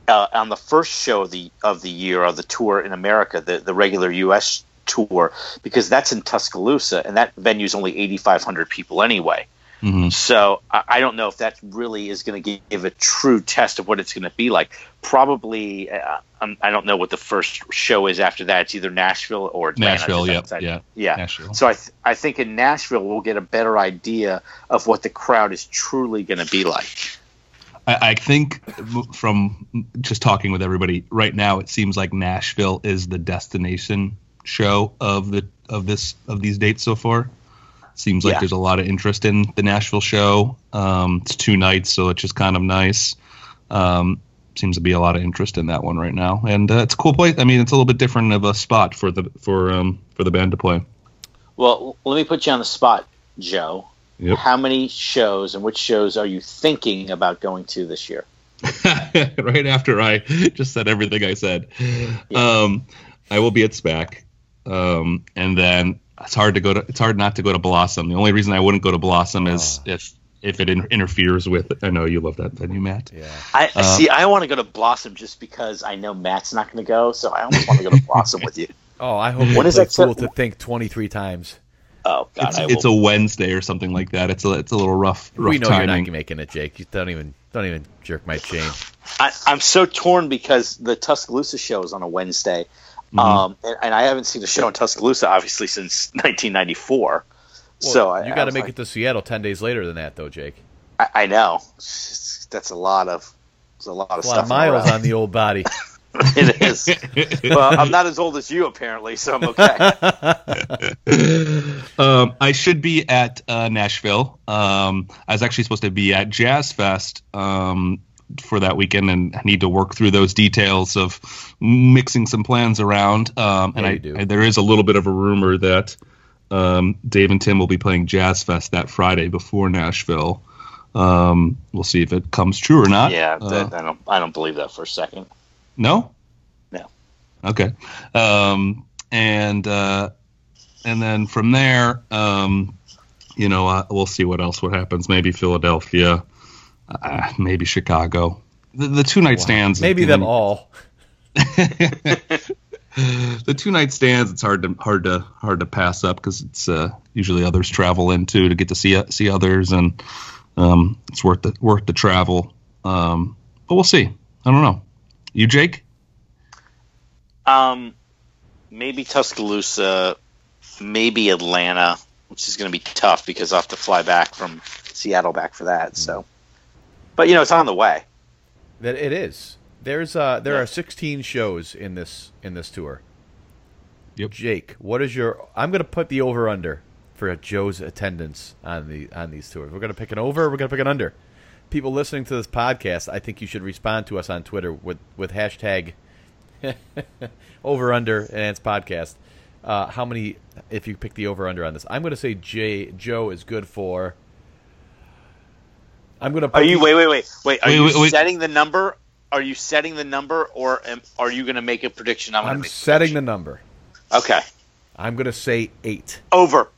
Speaker 4: uh, on the first show of the of the year of the tour in America, the the regular U.S. tour, because that's in Tuscaloosa, and that venue's only eighty five hundred people anyway.
Speaker 3: Hmm
Speaker 4: So I, I don't know if that really is going to give a true test of what it's going to be like. Probably, uh, I'm, I don't know what the first show is after that. It's either Nashville or Atlanta,
Speaker 3: Nashville, yep, yeah,
Speaker 4: yeah.
Speaker 3: Nashville.
Speaker 4: So I th- I think in Nashville we'll get a better idea of what the crowd is truly going to be like.
Speaker 3: I, I think from just talking with everybody right now, it seems like Nashville is the destination show of the of this of these dates so far. Seems like
Speaker 4: Yeah.
Speaker 3: there's a lot of interest in the Nashville show. Um, it's two nights, so it's just kind of nice. Um, seems to be a lot of interest in that one right now, and uh, it's a cool place. I mean, it's a little bit different of a spot for the for um for the band to play.
Speaker 4: Well, let me put you on the spot, Joe.
Speaker 3: Yep.
Speaker 4: How many shows and which shows are you thinking about going to this year?
Speaker 3: right after I just said everything I said. Um, I will be at SPAC, um, and then it's hard to go to. It's hard not to go to Blossom. The only reason I wouldn't go to Blossom is if if it in, interferes with. I know you love that venue, Matt.
Speaker 2: Yeah.
Speaker 4: I
Speaker 3: Uh,
Speaker 4: see. I want to go to Blossom just because I know Matt's not going to go, so I almost want to go to Blossom with you.
Speaker 2: Oh, I hope
Speaker 4: When
Speaker 2: it's
Speaker 4: is that
Speaker 2: fool
Speaker 4: set-
Speaker 2: to think 23 times.
Speaker 4: Oh God,
Speaker 3: It's,
Speaker 4: I
Speaker 3: it's a Wednesday or something like that. It's a it's a little rough rough
Speaker 2: we know you're not making it, Jake. You don't even don't even jerk my chain.
Speaker 4: I, I'm so torn because the Tuscaloosa show is on a Wednesday,
Speaker 3: Mhm.
Speaker 4: um, and, and I haven't seen a show in Tuscaloosa obviously since 1994.
Speaker 2: Well,
Speaker 4: so I,
Speaker 2: you got to make
Speaker 4: like,
Speaker 2: it to Seattle ten days later than that, though, Jake.
Speaker 4: I, I know that's a lot of a lot of
Speaker 2: A lot
Speaker 4: stuff.
Speaker 2: of miles
Speaker 4: around.
Speaker 2: on the old body.
Speaker 4: it is. well, I'm not as old as you apparently, so I'm okay.
Speaker 3: um, I should be at uh, Nashville. Um, I was actually supposed to be at Jazz Fest um, for that weekend, and I need to work through those details of mixing some plans around. Um, and
Speaker 2: Yeah,
Speaker 3: I,
Speaker 2: do.
Speaker 3: I- there is a little bit of a rumor that um, Dave and Tim will be playing Jazz Fest that Friday before Nashville. Um, we'll see if it comes true or not.
Speaker 4: yeah,
Speaker 3: Uh,
Speaker 4: I don't. I don't believe that for a second.
Speaker 3: no.
Speaker 4: No.
Speaker 3: Okay. Um, and uh, and then from there, um, you know, uh, we'll see what else what happens. Maybe Philadelphia, uh, maybe Chicago. The, the two night stands.
Speaker 2: Maybe them all.
Speaker 3: the two night stands. It's hard to hard to hard to pass up because it's uh, usually others travel into to get to see see others, and um, it's worth the worth the travel. Um, but we'll see. I don't know. You, Jake?
Speaker 4: Um, maybe Tuscaloosa, maybe Atlanta, which is going to be tough because I will have to fly back from Seattle back for that. So, but you know, it's on the way.
Speaker 2: That it is. There's uh there
Speaker 4: Yeah.
Speaker 2: are 16 shows in this in this tour.
Speaker 3: Yep.
Speaker 2: Jake, what is your? I'm going to put the over under for Joe's attendance on the on these tours. We're going to pick an over. We're going to pick an under. People listening to this podcast, I think you should respond to us on Twitter with with hashtag over under and its podcast. Uh, how many? If you pick the over under on this, I'm going to say Jay Joe is good for. I'm going to.
Speaker 4: Are you wait, wait, wait, wait? Are
Speaker 3: Wait,
Speaker 4: you
Speaker 3: wait, wait.
Speaker 4: setting the number? Are you setting the number, or am, are you going to make a prediction? I'm,
Speaker 2: I'm
Speaker 4: make a
Speaker 2: setting the number.
Speaker 4: Okay,
Speaker 2: I'm going to say eight.
Speaker 4: over.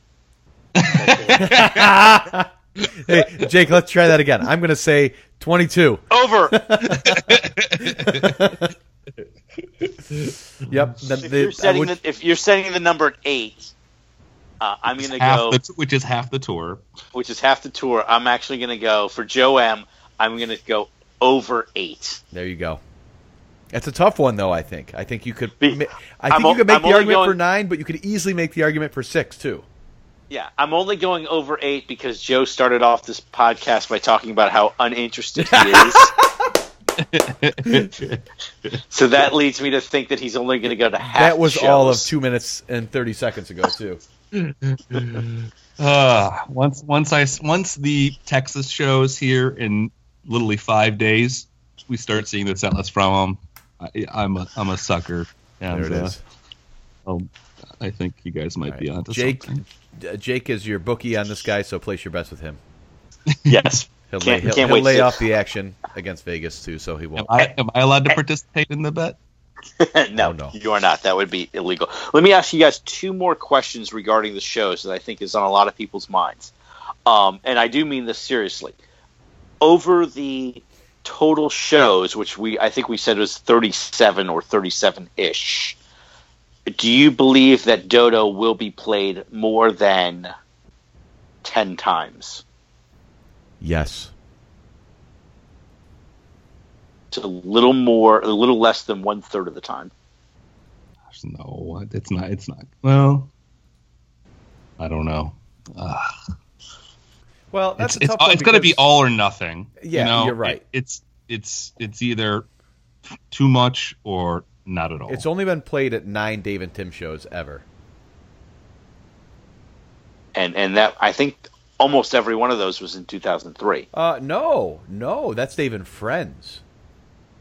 Speaker 2: Hey, Jake, let's try that again. I'm going to say 22.
Speaker 4: Over.
Speaker 2: Yep. The,
Speaker 4: if you're setting
Speaker 2: would-
Speaker 4: the if you're setting the number at eight, uh, I'm going to go,
Speaker 3: the, which is half the tour.
Speaker 4: which is half the tour. I'm actually going to go for Joe M. I'm going to go over eight.
Speaker 2: there you go. That's a tough one, though. I think. I think you could.
Speaker 4: Be-
Speaker 2: ma- I
Speaker 4: I'm
Speaker 2: think you could make
Speaker 4: I'm
Speaker 2: the
Speaker 4: only
Speaker 2: argument for nine, but you could easily make the argument for six too.
Speaker 4: Yeah, I'm only going over eight because Joe started off this podcast by talking about how uninterested he is. so that leads me to think that he's only going to go to half.
Speaker 2: that was
Speaker 4: the
Speaker 2: all of two minutes and thirty seconds ago too.
Speaker 3: Uh, once once I once the Texas shows here in literally five days, we start seeing the set list from them. I, I'm a I'm a sucker. And,
Speaker 2: There it
Speaker 3: uh,
Speaker 2: is.
Speaker 3: oh, I think you guys might
Speaker 2: All
Speaker 3: be
Speaker 2: right.
Speaker 3: onto
Speaker 2: Jake,
Speaker 3: something.
Speaker 2: uh, Jake is your bookie on this guy, so place your bets with him.
Speaker 4: Yes.
Speaker 2: He'll
Speaker 4: Can't-
Speaker 2: lay, he'll,
Speaker 4: can't
Speaker 2: he'll
Speaker 4: wait
Speaker 2: lay off the action against Vegas too, so he won't.
Speaker 3: I am I allowed to participate in the bet?
Speaker 4: no,
Speaker 2: Oh, no.
Speaker 4: you are not. That would be illegal. Let me ask you guys two more questions regarding the shows that I think is on a lot of people's minds. Um, and I do mean this seriously. Over the total shows, which we I think we said was 37 or 37 ish, do you believe that Dodo will be played more than 10 times?
Speaker 2: Yes.
Speaker 4: It's a little more, a little less than one third of the time.
Speaker 3: Gosh, No, it's not. It's not. Well, I don't know. Uh,
Speaker 2: Well, that's
Speaker 3: it's
Speaker 2: a
Speaker 3: it's,
Speaker 2: tough one
Speaker 3: it's going to be all or nothing.
Speaker 2: Yeah,
Speaker 3: you know?
Speaker 2: you're right.
Speaker 3: It- it's it's it's either too much or not at all.
Speaker 2: It's only been played at nine Dave and Tim shows ever.
Speaker 4: And and that I think almost every one of those was in 2003.
Speaker 2: Uh, no, no, that's Dave and Friends.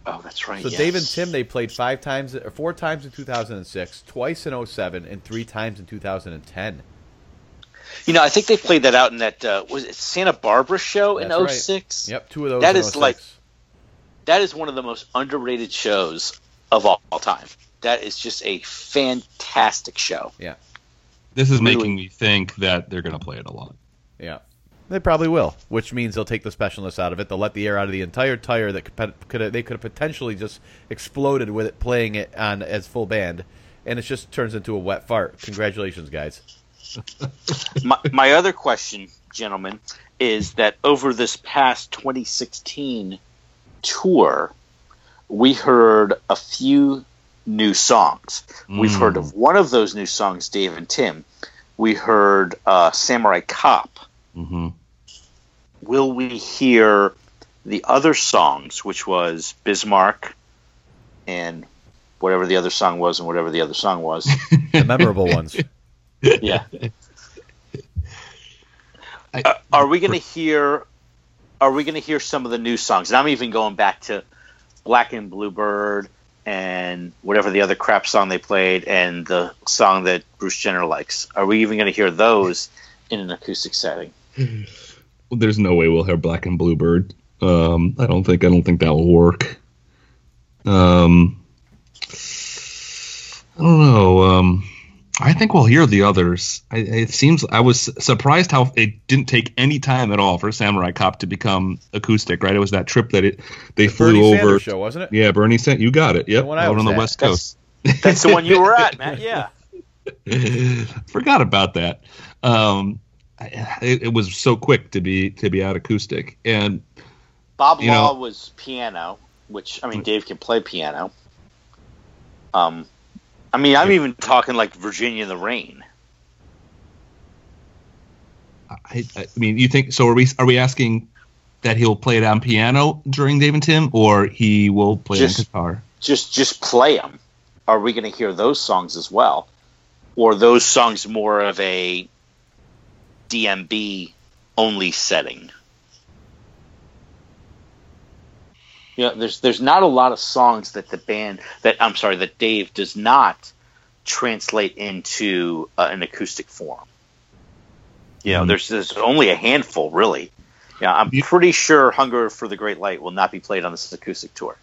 Speaker 4: Oh, that's right.
Speaker 2: So
Speaker 4: yes.
Speaker 2: Dave and Tim they played five times, or four times in 2006, twice in 07, and three times in 2010.
Speaker 4: You know, I think they played that out in that uh, was it Santa Barbara show in
Speaker 2: That's right.
Speaker 4: 06?
Speaker 2: Yep, two of those.
Speaker 4: That
Speaker 2: in
Speaker 4: is like- That is one of the most underrated shows of all, all time. That is just a fantastic show.
Speaker 2: yeah,
Speaker 3: this is
Speaker 4: really-
Speaker 3: making me think that they're going to play it a lot.
Speaker 2: yeah. They probably will, which means they'll take the specialness out of it. They'll let the air out of the entire tire that could, could they could have potentially just exploded with it playing it on as full band, and it just turns into a wet fart. Congratulations, guys.
Speaker 4: my, my other question, gentlemen, is that over this past 2016 tour, we heard a few new songs. We've
Speaker 3: Mm.
Speaker 4: heard of one of those new songs, Dave and Tim, we heard uh, Samurai Cop.
Speaker 3: hmm
Speaker 4: Will we hear the other songs, which was Bismarck and whatever the other song was, and whatever the other song was?
Speaker 2: The memorable ones.
Speaker 4: yeah.
Speaker 3: I-
Speaker 4: Uh, are we going to hear? Are we going to hear some of the new songs? And I'm even going back to Black and Bluebird and whatever the other crap song they played, and the song that Bruce Jenner likes. Are we even going to hear those in an acoustic setting?
Speaker 3: There's no way we'll have Black and Bluebird. Um, I don't think I don't think that will work. Um, I don't know. Um, I think we'll hear the others. I, it seems I was surprised how it didn't take any time at all for Samurai Cop to become acoustic. Right, it was that trip that it they
Speaker 2: The
Speaker 3: flew
Speaker 2: Bernie
Speaker 3: over.
Speaker 2: Sanders show, wasn't it?
Speaker 3: Yeah, Bernie sent you got it. Yep,
Speaker 2: The one I
Speaker 3: out on the
Speaker 2: at.
Speaker 3: West Coast.
Speaker 4: That's the one you were at, Matt. Yeah.
Speaker 3: Forgot about that. Um, it, it was so quick to be to be out acoustic, and
Speaker 4: Bob Law
Speaker 3: know-
Speaker 4: was piano, which I mean, Dave can play piano. Um, I mean, I'm even talking like Virginia in the Rain.
Speaker 3: I, I mean, you think so? Are we are we asking that he'll play it on piano during Dave and Tim, or he will play it on guitar?
Speaker 4: Just, just play them. Are we going to hear those songs as well, or those songs more of a DMB only setting? You know, there's there's not a lot of songs that the band that I'm sorry that Dave does not translate into uh, an acoustic form. You know,
Speaker 3: Mhm.
Speaker 4: there's there's only a handful really. Yeah, I'm pretty sure "Hunger for the Great Light" will not be played on this acoustic tour.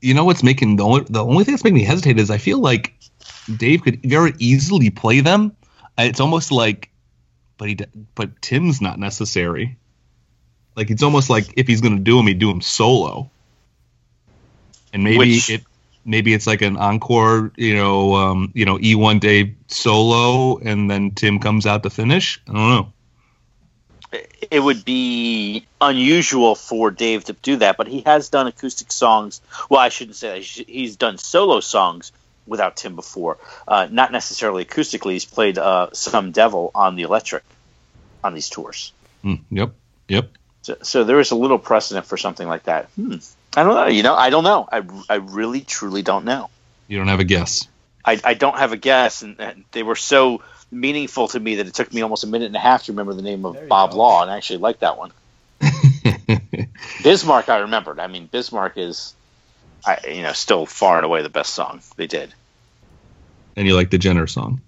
Speaker 3: You know what's making the only the only thing that's making me hesitate is I feel like Dave could very easily play them. It's almost like, but he but Tim's not necessary. Like it's almost like if he's going to do him, he'd do him solo. And maybe
Speaker 4: Which-
Speaker 3: it maybe it's like an encore, you know, um, you know, E one day solo, and then Tim comes out to finish. I don't know.
Speaker 4: it would be unusual for Dave to do that, but he has done acoustic songs. Well, I shouldn't say that. He's done solo songs without Tim before. Uh, not necessarily acoustically. He's played uh, some Devil on the electric on these tours.
Speaker 3: Hmm, yep, yep.
Speaker 4: So, so there is a little precedent for something like that. Hmm. I don't know. You know, I don't know. I, I really, truly don't know.
Speaker 3: You don't have a guess.
Speaker 4: I, I don't have a guess, and, and they were so meaningful to me that it took me almost a minute and a half to remember the name of Bob
Speaker 2: go.
Speaker 4: Law, and I actually liked that one. Bismarck, I remembered. I mean, Bismarck is, I, you know, still far and away the best song they did.
Speaker 3: And you like the Jenner song.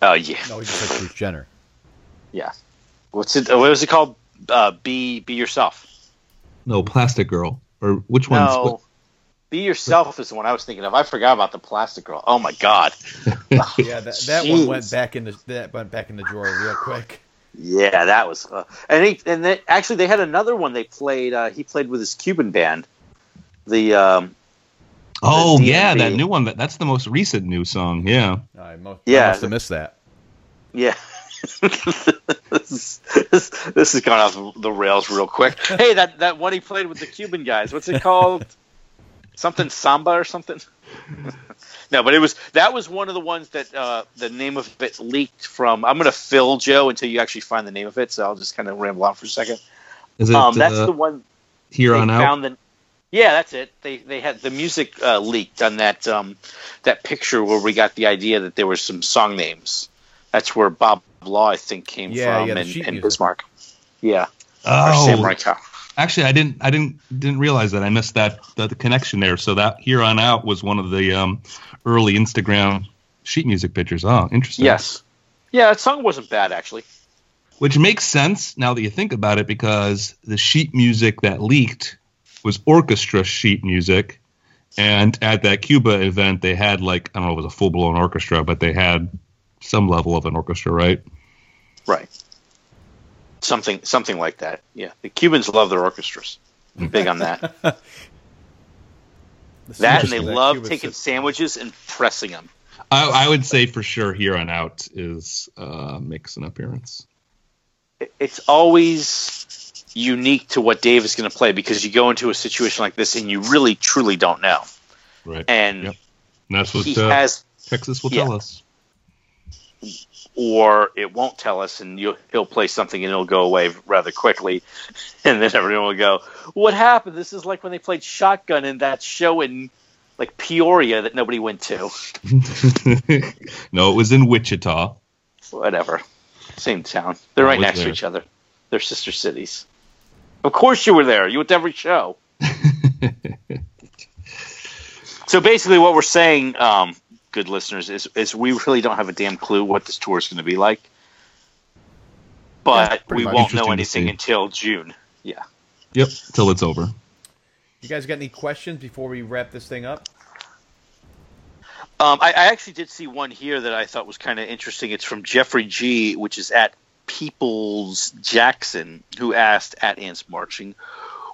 Speaker 4: Oh yeah,
Speaker 2: No, he just said Bruce Jenner.
Speaker 4: yeah. What's it? What was it called? Uh, be be yourself.
Speaker 3: No, Plastic Girl. Or which one's
Speaker 4: No, be yourself is the one I was thinking of. I forgot about the Plastic Girl. Oh my god.
Speaker 2: Yeah, that, that one went back in the that went back in the drawer real quick.
Speaker 4: Yeah, that was. Uh, and he, and they, actually, they had another one they played. Uh, he played with his Cuban band. The um,
Speaker 3: Oh
Speaker 4: the
Speaker 3: yeah, that new one. That, that's the most recent new song. Yeah.
Speaker 2: I, mo-
Speaker 4: Yeah.
Speaker 2: I must have missed that.
Speaker 4: Yeah. this, is, this, this has gone off the rails real quick. Hey, that, that one he played with the Cuban guys. What's it called? something samba or something? no, but it was that was one of the ones that uh, the name of it leaked from. I'm going to fill Joe until you actually find the name of it. So I'll just kind of ramble on for a second.
Speaker 3: Is it
Speaker 4: Um, that's
Speaker 3: uh,
Speaker 4: the one
Speaker 3: here
Speaker 4: they
Speaker 3: on out?
Speaker 4: found the. Yeah, that's it. They they had the music uh, leaked on that um, that picture where we got the idea that there were some song names. That's where Bob Law, I think, came
Speaker 2: Yeah,
Speaker 4: from,
Speaker 2: yeah,
Speaker 4: and, and. Bismarck. Yeah,
Speaker 3: Oh,
Speaker 4: Samurai Cop.
Speaker 3: actually, I didn't, I didn't, didn't realize that. I missed that the, the connection there. So that here on out was one of the um, early Instagram sheet music pictures. Oh, interesting.
Speaker 4: Yes. Yeah, that song wasn't bad actually.
Speaker 3: Which makes sense now that you think about it, because the sheet music that leaked was orchestra sheet music, and at that Cuba event, they had like I don't know, it was a full blown orchestra, but they had some level of an orchestra, right?
Speaker 4: Right. Something something like that. Yeah, the Cubans love their orchestras. Big on that. That and they
Speaker 2: that
Speaker 4: love
Speaker 2: Cuba
Speaker 4: taking
Speaker 2: sits-
Speaker 4: sandwiches and pressing them.
Speaker 3: I, I would say for sure here on out is uh, makes an appearance.
Speaker 4: it's always unique to what Dave is going to play because you go into a situation like this and you really truly don't know.
Speaker 3: Right.
Speaker 4: And
Speaker 3: Yep. And that's what
Speaker 4: he
Speaker 3: uh,
Speaker 4: has
Speaker 3: Texas will
Speaker 4: yeah.
Speaker 3: tell us.
Speaker 4: or it won't tell us, and you'll, he'll play something and it'll go away rather quickly, and then everyone will go, "What happened?" This is like when they played Shotgun in that show in like Peoria that nobody went to.
Speaker 3: no, it was in Wichita.
Speaker 4: Whatever, same town. They're right next
Speaker 3: there.
Speaker 4: to each other. They're sister cities. Of course, you were there. You went to every show. so basically, what we're saying, um, good listeners, is is we really don't have a damn clue what this tour is going to be like, but
Speaker 2: pretty
Speaker 4: we won't know anything until June. Yeah.
Speaker 3: Yep, till it's over.
Speaker 2: You guys got any questions before we wrap this thing up?
Speaker 4: Um, I, I actually did see one here that I thought was kind of interesting. It's from Jeffrey G, which is at Peoples Jackson, who asked at Ants Marching,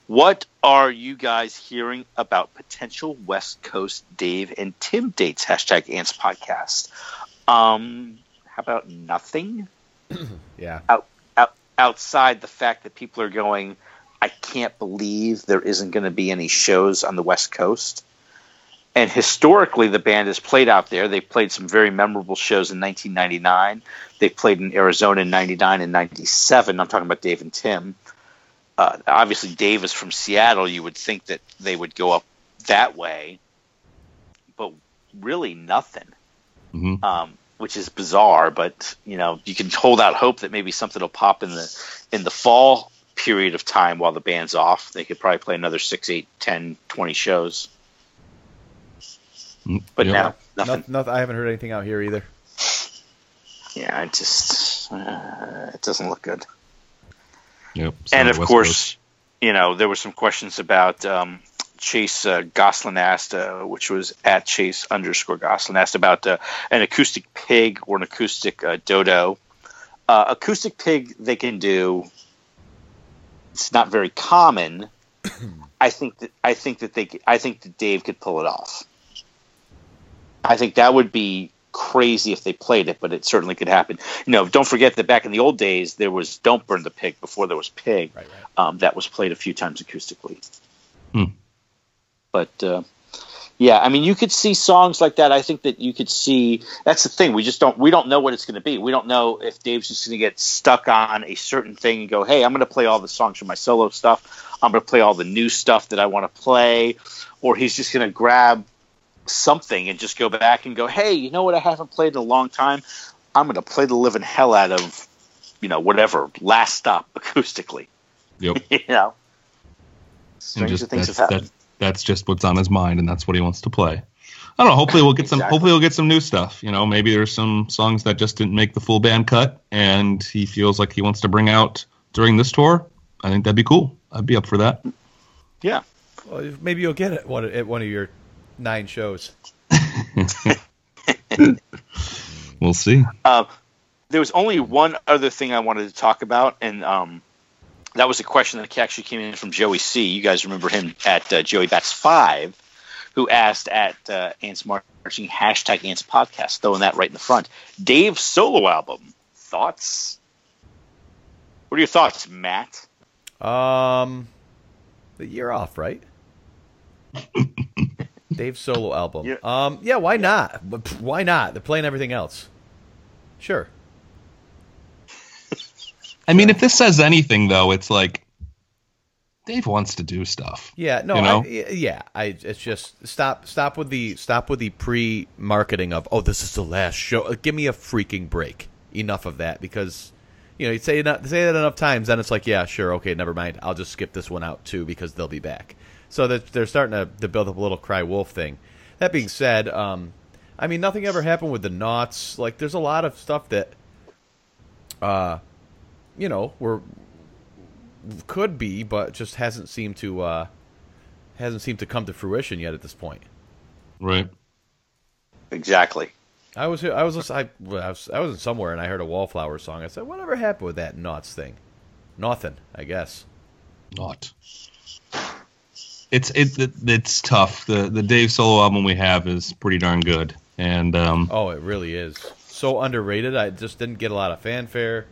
Speaker 4: "What are you guys hearing about potential West Coast Dave and Tim dates?" Hashtag Ants Podcast. Um, how about nothing
Speaker 2: Yeah.
Speaker 4: out, out outside the fact that people are going? I can't believe there isn't going to be any shows on the West Coast. And historically, the band has played out there. They played some very memorable shows in 1999. They played in Arizona in 99 and 97. I'm talking about Dave and Tim. Uh, obviously, Dave is from Seattle. You would think that they would go up that way, but really nothing,
Speaker 3: Mhm.
Speaker 4: um, which is bizarre. But you know, you can hold out hope that maybe something will pop in the in the fall period of time while the band's off. They could probably play another six, eight, 10, 20 shows. But
Speaker 3: yep.
Speaker 4: now nothing.
Speaker 2: No, no, I haven't heard anything out here either.
Speaker 4: Yeah, it just uh, it doesn't look good.
Speaker 3: Yep.
Speaker 4: and of
Speaker 3: West
Speaker 4: course,
Speaker 3: Coast.
Speaker 4: you know there were some questions about um, Chase uh, Goslin asked, uh, which was at Chase underscore Goslin asked about uh, an acoustic pig or an acoustic uh, dodo. Uh, acoustic pig they can do. It's not very common. I think that I think that they I think that Dave could pull it off. I think that would be crazy if they played it, but it certainly could happen. You know, don't forget that back in the old days there was "Don't Burn the Pig" before there was "Pig."
Speaker 2: Right, right.
Speaker 4: Um, that was played a few times acoustically.
Speaker 3: Hmm.
Speaker 4: But uh, yeah, I mean, you could see songs like that. I think that you could see. That's the thing. We just don't. We don't know what it's going to be. We don't know if Dave's just going to get stuck on a certain thing and go, "Hey, I'm going to play all the songs from my solo stuff. I'm going to play all the new stuff that I want to play," or he's just going to grab something and just go back and go, "Hey, you know what? I haven't played in a long time. I'm going to play the living hell out of, you know, whatever last stop acoustically."
Speaker 3: Yep.
Speaker 4: you know,
Speaker 3: And
Speaker 4: stranger
Speaker 3: just
Speaker 4: things
Speaker 3: that's,
Speaker 4: have happened.
Speaker 3: that, that's just what's on his mind, and that's what he wants to play. I don't know. Hopefully, we'll get some.
Speaker 4: Exactly.
Speaker 3: Hopefully, we'll get some new stuff. You know, maybe there's some songs that just didn't make the full band cut, and he feels like he wants to bring out during this tour. I think that'd be cool. I'd be up for that.
Speaker 4: Yeah.
Speaker 2: Well, maybe you'll get it one at one of your nine shows.
Speaker 3: We'll see.
Speaker 4: Uh, there was only one other thing I wanted to talk about, and um, that was a question that actually came in from Joey C. You guys remember him at uh, Joey Bats Five, who asked at uh, Ants Marching hashtag Ants Podcast, throwing that right in the front. Dave's solo album thoughts. What are your thoughts, Matt?
Speaker 2: Um, the year off, right? Dave's solo album.
Speaker 4: Yeah.
Speaker 2: Um, yeah, why not? Why not? They're playing everything else. Sure.
Speaker 3: I mean, if this says anything, though, it's like Dave wants to do stuff.
Speaker 2: Yeah, no,
Speaker 3: You know?
Speaker 2: I, yeah. I it's just stop, stop with the stop with the pre-marketing of oh, this is the last show. Uh, Give me a freaking break. Enough of that because you know you say enough, say that enough times, then it's like yeah, sure, okay, never mind. I'll just skip this one out too because they'll be back. So that they're starting to, to build up a little cry wolf thing. That being said, um, I mean nothing ever happened with the knots. Like there's a lot of stuff that, uh, you know, were could be, but just hasn't seemed to uh, hasn't seemed to come to fruition yet at this point.
Speaker 3: Right.
Speaker 4: Exactly.
Speaker 2: I was I was I, well, I was I was in somewhere and I heard a Wallflower song. I said, "Whatever happened with that Knots thing?" Nothing, I guess.
Speaker 3: Not. It's it, it it's tough. The the Dave solo album we have is pretty darn good, and um,
Speaker 2: Oh, it really is so underrated. I just didn't get a lot of fanfare.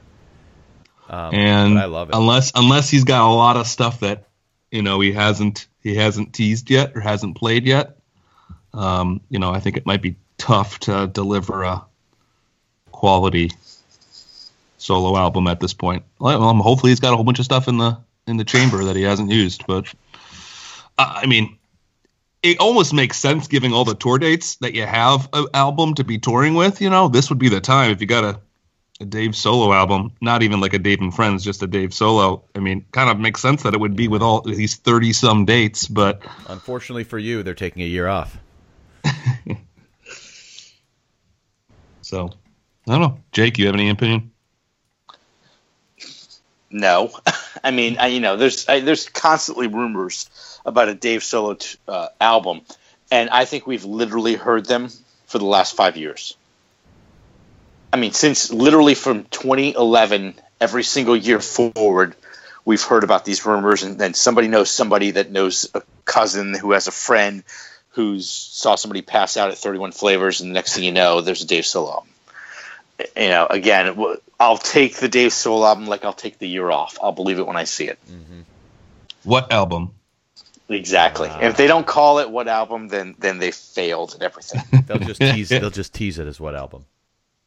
Speaker 2: Um,
Speaker 3: and
Speaker 2: I love it.
Speaker 3: unless unless he's got a lot of stuff that you know he hasn't he hasn't teased yet or hasn't played yet, um, you know I think it might be tough to deliver a quality solo album at this point. Well, um, hopefully he's got a whole bunch of stuff in the in the chamber that he hasn't used, but I mean, it almost makes sense giving all the tour dates that you have an album to be touring with. You know, this would be the time if you got a, a Dave solo album, not even like a Dave and Friends, just a Dave solo. I mean, kind of makes sense that it would be with all these thirty some dates, but
Speaker 2: Unfortunately for you, they're taking a year off.
Speaker 3: so I don't know. Jake, you have any opinion?
Speaker 4: No, I mean, I, you know, there's I, there's constantly rumors about a Dave Solo t- uh, album, and I think we've literally heard them for the last five years. I mean, since literally from 2011, every single year forward, we've heard about these rumors, and then somebody knows somebody that knows a cousin who has a friend who saw somebody pass out at 31 Flavors, and the next thing you know, there's a Dave Solo album. You know, again, I'll take the Dave Solo album like I'll take the year off. I'll believe it when I see it.
Speaker 3: What album?
Speaker 4: Exactly. And if they don't call it what album, then then they failed at everything.
Speaker 2: They'll just tease. they'll just tease it as what album.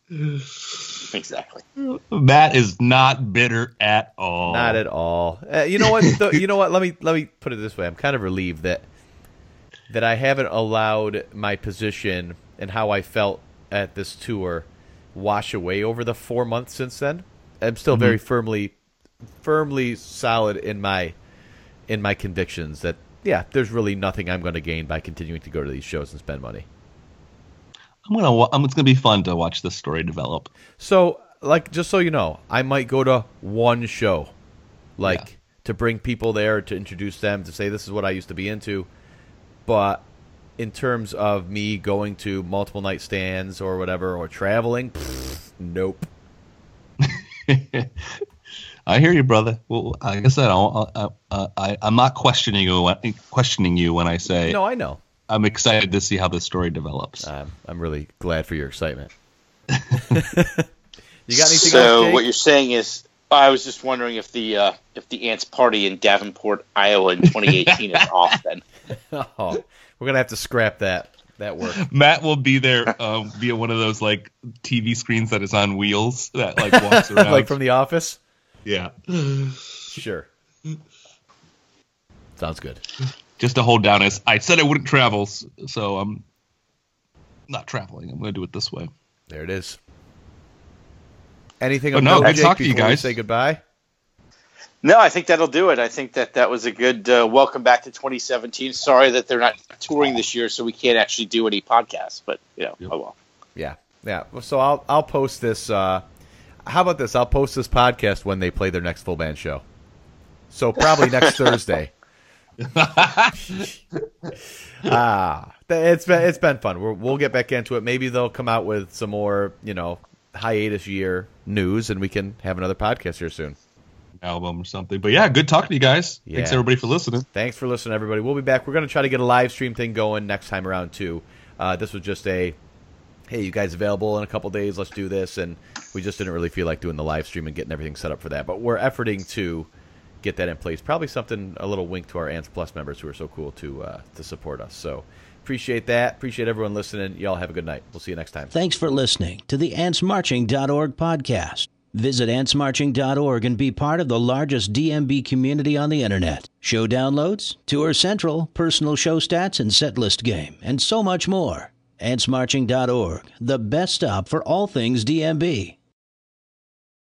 Speaker 4: exactly.
Speaker 3: That is not bitter at all.
Speaker 2: Not at all. Uh, you know what? though, you know what? Let me let me put it this way. I'm kind of relieved that that I haven't allowed my position and how I felt at this tour wash away over the four months since then. I'm still very firmly firmly solid in my in my convictions that yeah, there's really nothing I'm going to gain by continuing to go to these shows and spend money.
Speaker 3: I'm gonna. wa- I'm, it's gonna be fun to watch this story develop.
Speaker 2: So, like, just so you know, I might go to one show, like,
Speaker 3: Yeah.
Speaker 2: to bring people there to introduce them to say this is what I used to be into. But in terms of me going to multiple night stands or whatever or traveling, pfft, nope.
Speaker 3: I hear you, brother. Well, like I said, I, I, I, I, I'm not questioning you. When, questioning you when I say
Speaker 2: No, I know.
Speaker 3: I'm excited to see how this story develops.
Speaker 2: I'm, I'm really glad for your excitement. you got anything
Speaker 4: so
Speaker 2: else, Jake?
Speaker 4: what you're saying is, I was just wondering if the uh, if the ants party in Davenport, Iowa, in 2018 is off. Then
Speaker 2: oh, we're gonna have to scrap that that work.
Speaker 3: Matt will be there um, via one of those like TV screens that is on wheels that like walks around.
Speaker 2: like from The Office.
Speaker 3: Yeah,
Speaker 2: Sure. Sounds good.
Speaker 3: just to hold down as I said I wouldn't travel, so I'm not traveling. I'm going to do it this way.
Speaker 2: There it is. Anything
Speaker 3: But
Speaker 2: of
Speaker 3: no,
Speaker 2: note,
Speaker 3: good
Speaker 2: Jake,
Speaker 3: talking to you guys.
Speaker 2: Say goodbye.
Speaker 4: no, I think that'll do it. I think that that was a good uh, welcome back to 2017. Sorry that they're not touring this year, so we can't actually do any podcasts. But you know,
Speaker 3: Yep.
Speaker 4: oh well.
Speaker 2: Yeah, yeah. So I'll I'll post this. Uh, how about this? I'll post this podcast when they play their next full band show. So probably next Thursday. ah, it's been it's been fun. We're, we'll get back into it. Maybe they'll come out with some more, you know, hiatus year news, and we can have another podcast here soon.
Speaker 3: Album or something. But yeah, good talking to you guys. Thanks everybody for listening.
Speaker 2: Thanks for listening, everybody. We'll be back. We're going to try to get a live stream thing going next time around too. Uh, this was just a, hey, you guys available in a couple days? Let's do this, and we just didn't really feel like doing the live stream and getting everything set up for that. But we're efforting to get that in place. Probably something a little wink to our Ants Plus members who are so cool to uh, to support us. So appreciate that. Appreciate everyone listening. Y'all have a good night. We'll see you next time.
Speaker 5: Thanks for listening to the AntsMarching.org podcast. Visit AntsMarching.org and be part of the largest DMB community on the internet. Show downloads, Tour Central, personal show stats and set list game, and so much more. AntsMarching.org, the best stop for all things DMB.